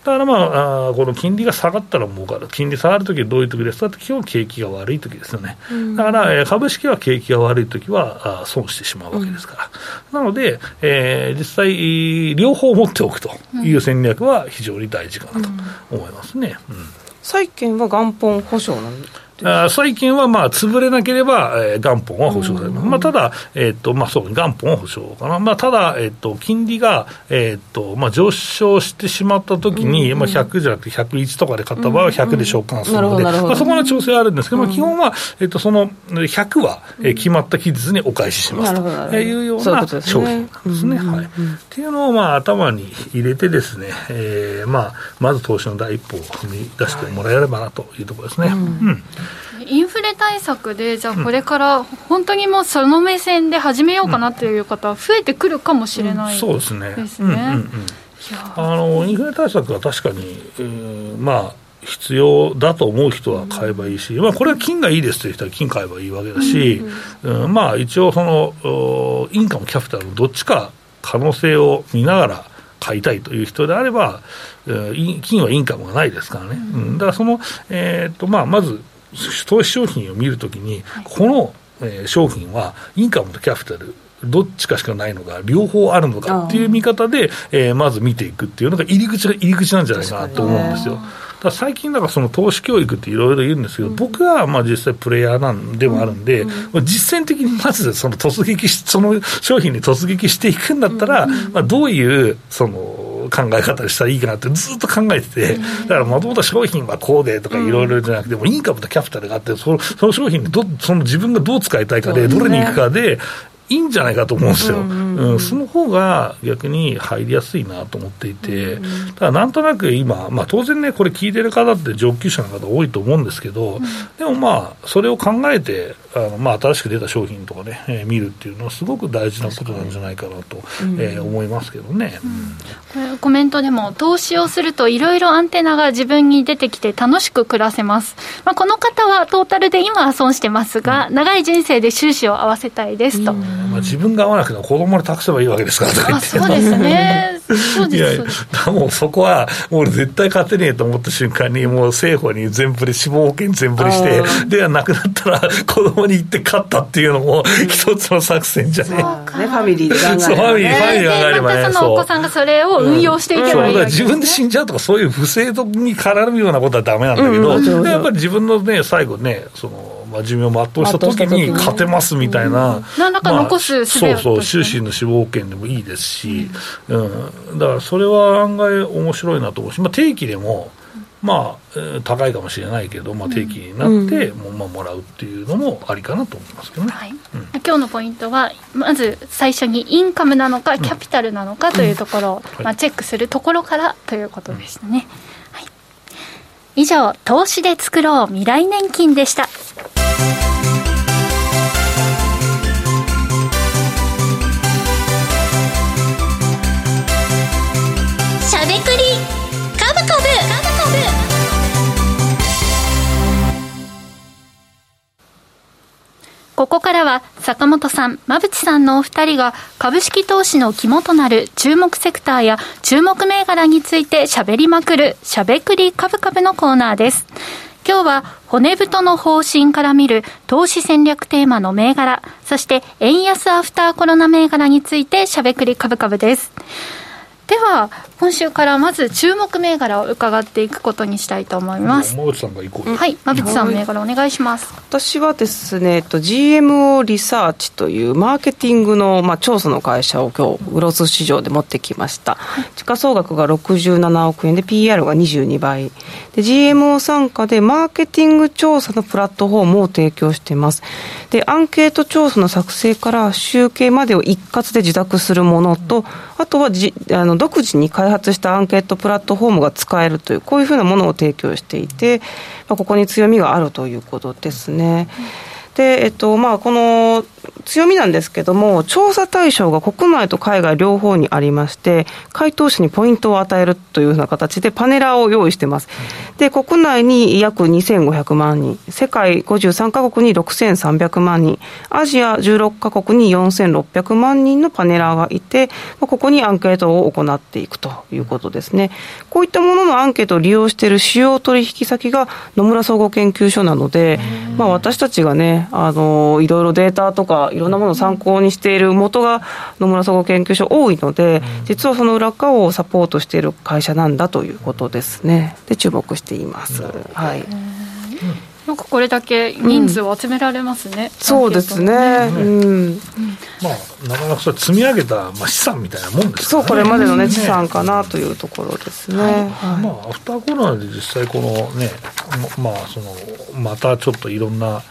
だからまあ、あこの金利が下がったら儲かる、金利下がるときはどういうときですかって、基本、景気が悪いときですよね、だから、えー、株式は景気が悪いときはあ損してしまうわけですから、なので、えー、実際、両方持っておくという戦略は非常に大事かなと思いますね。うん。債券は元本保証なんあ債券はまあ潰れなければ、えー、元本は保証されます、まあ、ただ、えーとまあ、そう元本は保証かな、まあ、ただ、えーと、金利が、えーとまあ、上昇してしまったときに、うんまあ、100じゃなくて101とかで買った場合は100で償還するので、まあ、そこの調整はあるんですけど、まあ、基本は、えーと、その100は、えー、決まった期日にお返ししますというような商品なんですね。はい、っていうのを、まあ、頭に入れてですね、えーまあ、まず投資の第一歩を踏み出してもらえればなというところですね。うんインフレ対策で、じゃあこれから本当にもうその目線で始めようかなという方、増えてくるかもしれない、そうですね。ですね。あのインフレ対策は確かに、えー、まあ必要だと思う人は買えばいいし、まあ、これは金がいいですという人は金買えばいいわけだし、うんまあ、一応その、インカム、キャピタルのどっちか可能性を見ながら買いたいという人であれば、金はインカムがないですからね、うん、だからその、えーとまあ、まず投資商品を見るときに、この、えー、商品はインカムとキャピタル、どっちかしかないのか、両方あるのかっていう見方で、えー、まず見ていくっていうのが入り口が入り口なんじゃないかなと思うんですよ。だ最近、だからその投資教育っていろいろ言うんですけど、うん、僕はまあ実際プレイヤーなんでもあるんで、うんうん、実践的にまずその突撃し、その商品に突撃していくんだったら、まあ、どういうその考え方したらいいかなってずっと考えてて、だからもともと商品はこうでとかいろいろじゃなくて、もインカムとキャピタルがあって、そのその商品にどその自分がどう使いたいかで、どれに行くかで、いいんじゃないかと思うんですよ、うんその方が逆に入りやすいなと思っていて、ただなんとなく今、まあ、当然ね、これ聞いてる方って上級者の方多いと思うんですけど、でもまあ、それを考えて、あのまあ、新しく出た商品とかね、えー、見るっていうのは、すごく大事なことなんじゃないかなと、えー、思いますけどね、これコメントでも、投資をすると、いろいろアンテナが自分に出てきて、楽しく暮らせます、まあ、この方はトータルで今は損してますが、長い人生で収支を合わせたいですと。まあ、自分が合わなくても、子供に託せばいいわけですからとか言って、そうですね、そうです。いやもうそこは、もう絶対勝てねえと思った瞬間に、もう政府に全振り、死亡保険全振りして、ではなくなったら、子供に行って勝ったっていうのも、一つの作戦じゃね。ね、ファミリーで考えれば、ね、ファミリー、ファミリー考えればね。そのお子さんがそれを運用していけばいい、うん、自分で死んじゃうとか、そういう不正に絡むようなことはだめなんだけど、うん、やっぱり自分のね、最後ね、その、まあ、寿命を全うした時に勝てますみたいな、何らか残すすそうそう、終身の死亡保険でもいいですし、うん。だからそれは案外面白いなと思うし、まあ、定期でも、まあ、高いかもしれないけど、まあ、定期になって、もうまあ、もらうっていうのもありかなと思いますけどね、はい。うん、今日のポイントは、まず最初にインカムなのか、キャピタルなのかというところを、まあ、チェックするところからということでしたね。はい、以上、投資で作ろう未来年金でした。ここからは坂本さん、馬淵さんのお二人が株式投資の肝となる注目セクターや注目銘柄について喋りまくるしゃべくり株株のコーナーです。今日は骨太の方針から見る投資戦略テーマの銘柄、そして円安アフターコロナ銘柄についてしゃべくり株株です。では今週からまず注目銘柄を伺っていくことにしたいと思います。馬渕さんが行こうはい馬渕さん銘柄お願いします。私はですね、えっと、GMO リサーチというマーケティングの、まあ、調査の会社を今日グロス市場で持ってきました、はい、時価総額が67億円で PR が22倍。で GMO 参加でマーケティング調査のプラットフォームを提供しています。でアンケート調査の作成から集計までを一括で受託するものとあとはじあの独自に開発したアンケートプラットフォームが使えるという、こういうふうなものを提供していて、まあ、ここに強みがあるということですね。で、えっと、まあ、この強みなんですけども、調査対象が国内と海外両方にありまして、回答者にポイントを与えるというような形でパネラーを用意してます。で、国内に約2500万人、世界53カ国に6300万人、アジア16カ国に4600万人のパネラーがいて、ここにアンケートを行っていくということですね。こういったもののアンケートを利用している主要取引先が野村総合研究所なので、まあ私たちがね、あの、いろいろデータとかいろんなものを参考にしている元が野村総合研究所多いので、実はその裏側をサポートしている会社なんだということですね。で、注目しています。はい。なんかこれだけ人数を集められますね、うん、そうですね、うん、まあ、なかなかそれ積み上げた、まあ、資産みたいなもんですね、そう、これまでの、ね、資産かなというところですね、はい。はい、まあ、アフターコロナで実際、このね、まあ、そのまたちょっといろんな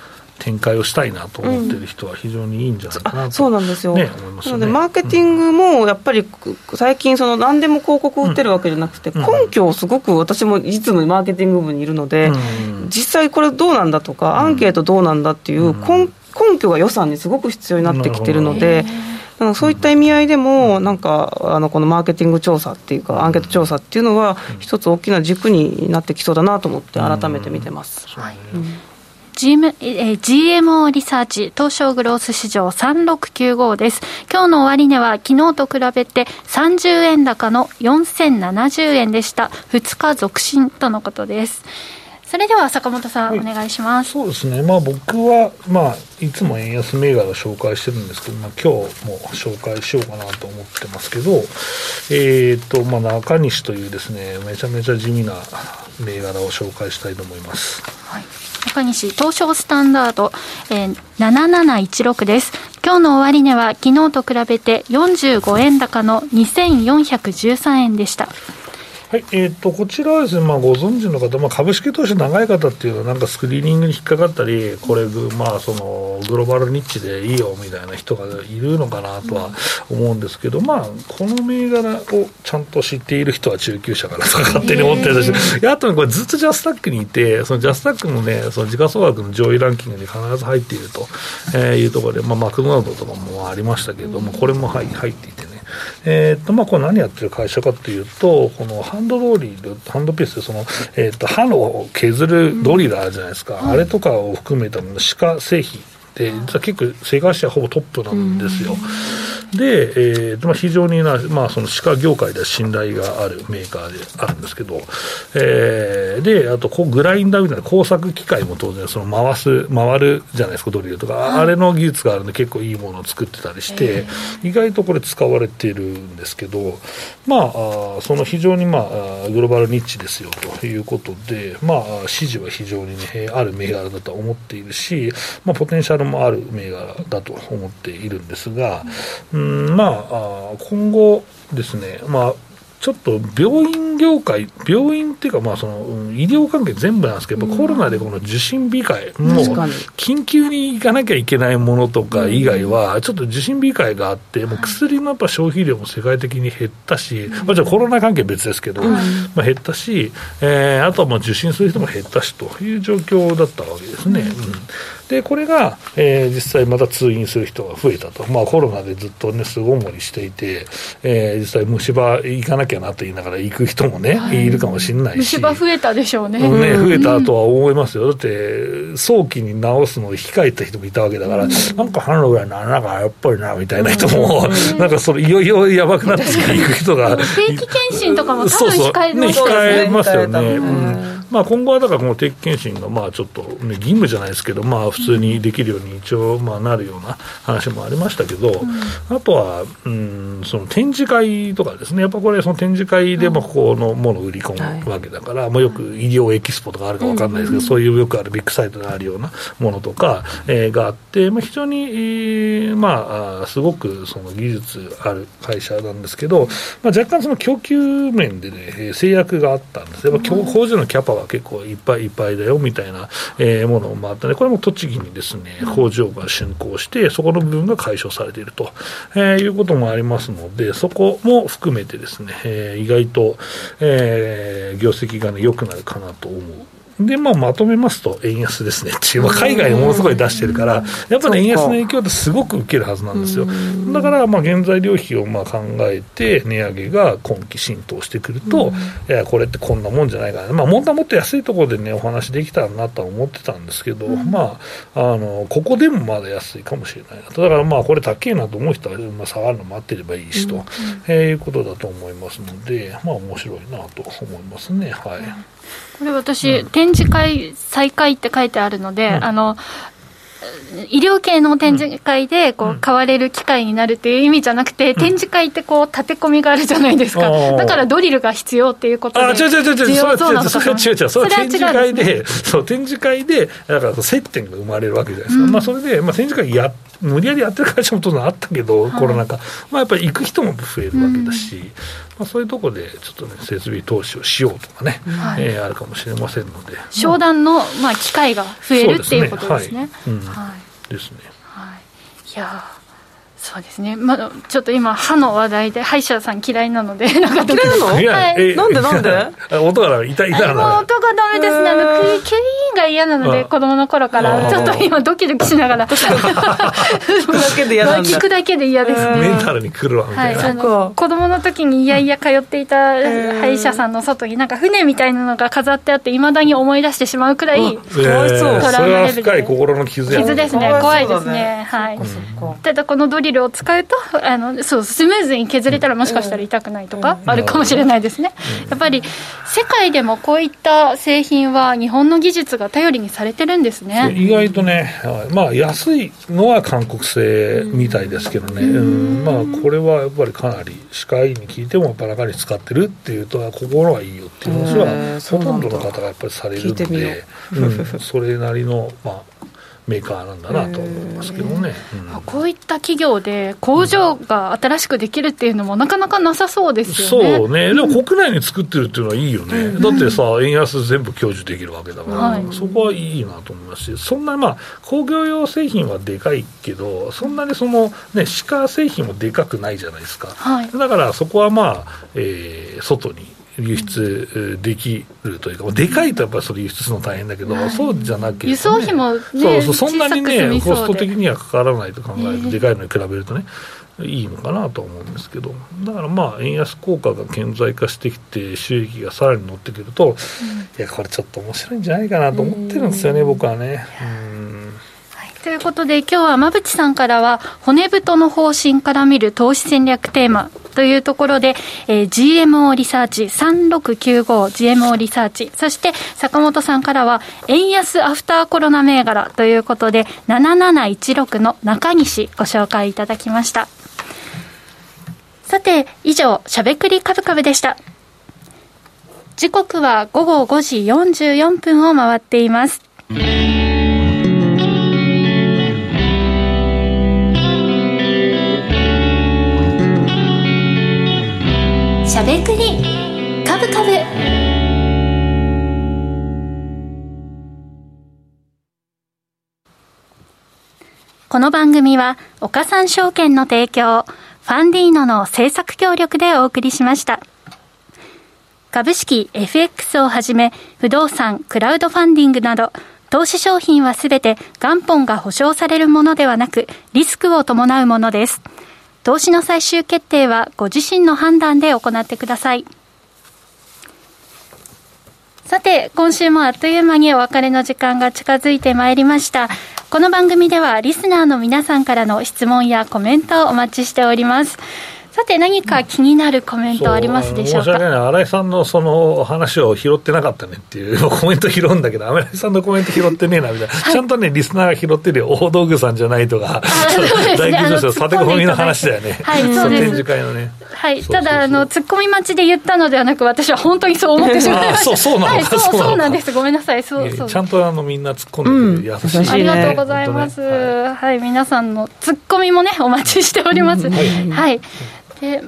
展開をしたいなと思ってる人は非常にいいんじゃないかなと、うん、そうなんですよ、ね、なのでマーケティングもやっぱり最近その何でも広告を売ってるわけじゃなくて、根拠をすごく私もいつもマーケティング部にいるので、実際これどうなんだとかアンケートどうなんだっていう根根拠が予算にすごく必要になってきてるので。そういった意味合いでも、なんかあのこのマーケティング調査っていうか、アンケート調査っていうのは、一つ大きな軸になってきそうだなと思って、改めて見てます。はい GM え GMO リサーチ東証グロース市場3695です。今日の終値は昨日と比べて30円高の4070円でした。2日続伸とのことです。それでは坂本さん、はい、お願いしますそうですね、まあ、僕は、まあ、いつも円安銘柄を紹介してるんですけど、まあ、今日も紹介しようかなと思ってますけど、えーとまあ、中西というですねめちゃめちゃ地味な銘柄を紹介したいと思います。はい中西東証スタンダード、えー、7716です。今日の終値は昨日と比べて45円高の2413円でした。はい、えーと、こちらはですね、まあ、ご存知の方、まあ、株式投資長い方っていうのは、なんかスクリーニングに引っかかったり、これ、まあ、そのグローバルニッチでいいよみたいな人がいるのかなとは思うんですけど、まあ、この銘柄をちゃんと知っている人は中級者かなとか勝手に思ってるし、あとこれ、ずっとジャスタックにいて、そのジャスタックのね、その時価総額の上位ランキングに必ず入っていると、えいうところで、まあ、マクドナルドとかもありましたけども、これも入っていてね。えーとまあ、これ何やってる会社かというと、このハンドドリル、ハンドピースでその、えーと、歯の削るドリルあるじゃないですか、うん、あれとかを含めた歯科製品で、実は結構、世界史はほぼトップなんですよ。で、えーまあ、非常にな、まあ、その歯科業界では信頼があるメーカーであるんですけど、えー、で、あとこうグラインダーみたいな工作機械も当然、その回す、回るじゃないですか、ドリルとか、はい、あれの技術があるんで、結構いいものを作ってたりして、意外とこれ、使われているんですけど、まあ、あその非常に、まあ、グローバルニッチですよということで、まあ、支持は非常に、ね、ある銘柄だと思っているし、まあ、ポテンシャルもある銘柄だと思っているんですが、うん、まあ、今後ですね、まあ、ちょっと病院業界、病院っていうか、まあその医療関係全部なんですけど、コロナでこの受診控え、もう緊急に行かなきゃいけないものとか以外は、ちょっと受診控えがあって、もう薬のやっぱ消費量も世界的に減ったし、まあ、じゃコロナ関係別ですけど、まあ、減ったし、えー、あとはまあ受診する人も減ったしという状況だったわけですね。うんで、これが、えー、実際また通院する人が増えたと。まあコロナでずっとね、巣ごもりしていて、えー、実際虫歯行かなきゃなと言いながら行く人もね、はい、いるかもしれないし。虫歯増えたでしょうね。うん、ね、増えたとは思いますよ。だって、早期に治すのを控えた人もいたわけだから、うん、なんか半路ぐらいな、なんかやっぱりな、みたいな人も、うん、なんかそれいよいよやばくなって行く人が。定期検診とかも多分控えますよね。控えますよね。うんまあ、今後はだからこの定期検診がまあちょっと、ね、義務じゃないですけど、まあ、普通にできるように一応まあなるような話もありましたけど、うん、あとは、うん、その展示会とかですね、やっぱこれ、その展示会でまあここのものを売り込むわけだから、まあ、よく医療エキスポとかあるか分かんないですけど、そういうよくあるビッグサイトであるようなものとか、えー、があって、まあ、非常に、えー、まあ、すごくその技術ある会社なんですけど、まあ、若干その供給面でね、制約があったんです。やっぱ工場のキャパは結構いっぱいいっぱいだよみたいな、えー、ものもあったので、これも栃木にですね工場が竣工して、そこの部分が解消されていると、えー、いうこともありますので、そこも含めてですね、えー、意外と、えー、業績がね、良くなるかなと思う。で、まあ、まとめますと、円安ですね。っていう、まあ、海外にものすごい出してるから、やっぱり、ね、円安の影響ってすごく受けるはずなんですよ。だから、まあ、原材料費をまあ考えて、値上げが今期浸透してくると、いや、これってこんなもんじゃないかな、まあ、本当はもっと安いところでね、お話できたらなとは思ってたんですけど、まあ、あの、ここでもまだ安いかもしれないなと。だから、まあ、これ高いなと思う人は、まあ、下がるの待ってればいいしと、えいうことだと思いますので、まあ、面白いなと思いますね。はい。これ私、うん、展示会再開って書いてあるので、うん、あの医療系の展示会でこう買われる機会になるっていう意味じゃなくて、展示会ってこう立て込みがあるじゃないですか、だからドリルが必要っていうことで、あ違う違う違う、違う。そうそれは違う違う、それは展示会で、そう展示会で、だから接点が生まれるわけじゃないですか、まあ、それで、まあ、展示会や無理やりやってる会社も当然あったけど、コロナ禍、まあ、やっぱり行く人も増えるわけだし、まあ、そういうところでちょっとね、設備投資をしようとかね、はい、えー、あるかもしれませんので。商談の、まあ、機会が増えるっていうことですね。はい、ですね。はい、い。やそうですね、まあ、ちょっと今、歯の話題で、歯医者さん嫌いなので、なんか嫌い。なの、はい、なんでなんで？音が痛い痛いな音がダメですね、あのキュイーンが嫌なので、子供の頃から、ちょっと今、ドキドキしながら、聞くだけで嫌ですね、メンタルにくるわみたいな、はい、子供の時にいやいや通っていた歯医者さんの外に、なんか船みたいなのが飾ってあって、いまだに思い出してしまうくらい、かわいそう、トラウマレベルで。深い心の傷や傷ですね、怖いですね、はい、ただこのドリルを使うとあのそうスムーズに削れたらもしかしたら痛くないとかあるかもしれないですね、やっぱり世界でもこういった製品は日本の技術が頼りにされてるんですね。意外とね、まあ、安いのは韓国製みたいですけどね、うん。まあ、これはやっぱりかなり歯科医に聞いてもバラかに使ってるっていうと心はいいよっていう話はほとんどの方がやっぱりされるんで、うん、それなりの、まあ、メーカーなんだなと思いますけどね、うん、こういった企業で工場が新しくできるっていうのもなかなかなさそうですよね。そうね。でも国内に作ってるっていうのはいいよね、うん、だってさ円安全部享受できるわけだから、はい、そこはいいなと思いますしそんなまあ工業用製品はでかいけどそんなにそのね歯科製品もでかくないじゃないですか、はい、だからそこはまあ、えー、外に輸出できるというか、でかいとやっぱりそれ輸出するの大変だけど、はい、そうじゃなければ、ね、輸送費も、ね、そうそうそんなにね、コスト的にはかからないと考えると、でかいのに比べるとね、いいのかなと思うんですけど、だからまあ、円安効果が顕在化してきて、収益がさらに乗ってくると、うん、いや、これちょっと面白いんじゃないかなと思ってるんですよね、僕はね。うん。ということで、今日は馬淵さんからは、骨太の方針から見る投資戦略テーマというところで、えー、GMO リサーチ 3695GMO リサーチ、そして坂本さんからは、円安アフターコロナ銘柄ということで、7716の中西ご紹介いただきました。さて、以上、しゃべくりカブカブでした。時刻は午後5時44分を回っています。しゃべくり。カブカブ。この番組は岡三証券の提供ファンディーノの制作協力でお送りしました。株式 FX をはじめ不動産クラウドファンディングなど投資商品はすべて元本が保証されるものではなくリスクを伴うものです。投資の最終決定はご自身の判断で行ってください。さて、今週もあっという間にお別れの時間が近づいてまいりました。この番組ではリスナーの皆さんからの質問やコメントをお待ちしております。さて何か気になるコメントありますでしょうか、新井さんのその話を拾ってなかったねっていうコメント拾うんだけど新井さんのコメント拾ってねえなみたいな、はい、ちゃんとねリスナーが拾ってるよ大道具さんじゃないとか、ね、大吉女子の佐手込みの話だよね。はいそうです。展示会のね。はい。ただあのツッコミ待ちで言ったのではなく私は本当にそう思ってしまいました。そうそうなの、はい、そうそうなんです。ごめんなさい。そうそう。ちゃんとあのみんな突っ込んで優しい、ね、ありがとうございます、はい、はい、皆さんのツッコミもねお待ちしております、はい、はいで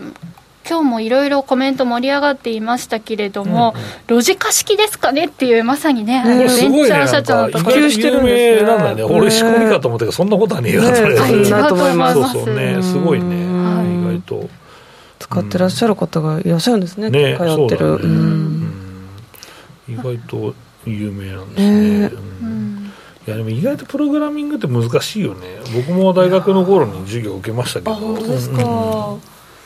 今日もいろいろコメント盛り上がっていましたけれども、うんうん、ロジカ式ですかねっていう、まさにね、ベンチャー社長のところ。で。してるんですなんだね。俺仕込みかと思ったけど、そんなことはねえよ、それ。違うと思います。そうそうね、すごいね、意外と。使ってらっしゃる方がいらっしゃるんですね、ね通ってる。意外と有名なんですね。いやでも意外とプログラミングって難しいよね。僕も大学の頃に授業受けましたけど。本当ですか、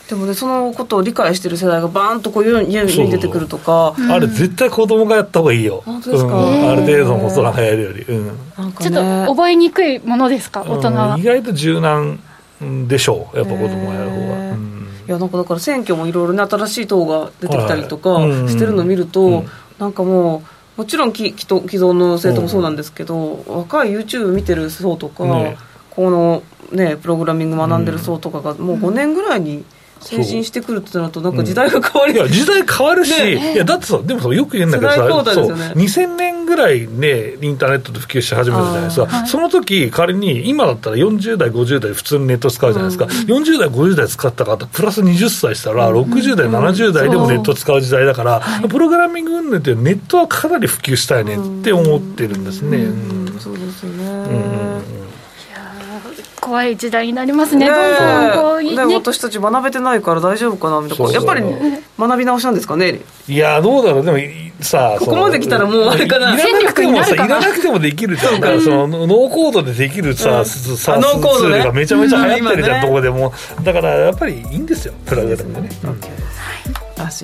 でもねそのことを理解してる世代がバーンとこういう家に出てくるとか。あれ絶対子供がやった方がいいよ。本当ですか、うん、ある程度の大人がやるより、うん。ね、ちょっと覚えにくいものですか？大人は、うん、意外と柔軟でしょう。やっぱ子供がやる方が、うん、いやなんかだから選挙もいろいろね新しい党が出てきたりとかしてるのを見ると、はい、なんかもうもちろん既既存の政党もそうなんですけど、若い YouTube 見てる層とか、ね、このねプログラミング学んでる層とかがもう5年ぐらいに、成人してくるってなるとなんか時代が変わる、うん、いや時代変わるし、ね、いやだってさでもさよく言うんだけどさ、ね、そう2000年ぐらいねインターネットで普及し始めたじゃないですか、はい、その時仮に今だったら40代50代普通にネット使うじゃないですか、うん、40代50代使った方プラス20歳したら60代、うん、70代でもネット使う時代だから、プログラミング運動ってネットはかなり普及したいねって思ってるんですね、そうですよね、うん怖い時代になりますね、ねどんどんこう、ね、私たち学べてないから大丈夫かなみたいな。やっぱり学び直したんですかねいやどうだろう。でもさここまで来たらもうあれかな。いらなくてもさいらなくてもできるっていうか。そのノーコードでできるさ、うん、さノーコード、ね、がめちゃめちゃ流行ってるじゃん、うん、とこでもだからやっぱりいいんですよプラグでもね、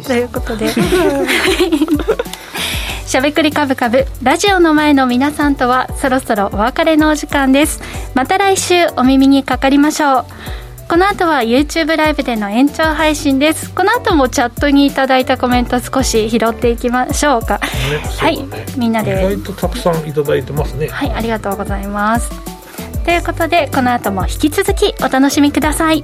ということでしゃべくりカブカブラジオの前の皆さんとはそろそろお別れのお時間です。また来週お耳にかかりましょう。この後は YouTube ライブでの延長配信です。この後もチャットにいただいたコメント少し拾っていきましょうか、ねね、はいみんなで。意外とたくさんいただいてますね。はいありがとうございます。ということでこの後も引き続きお楽しみください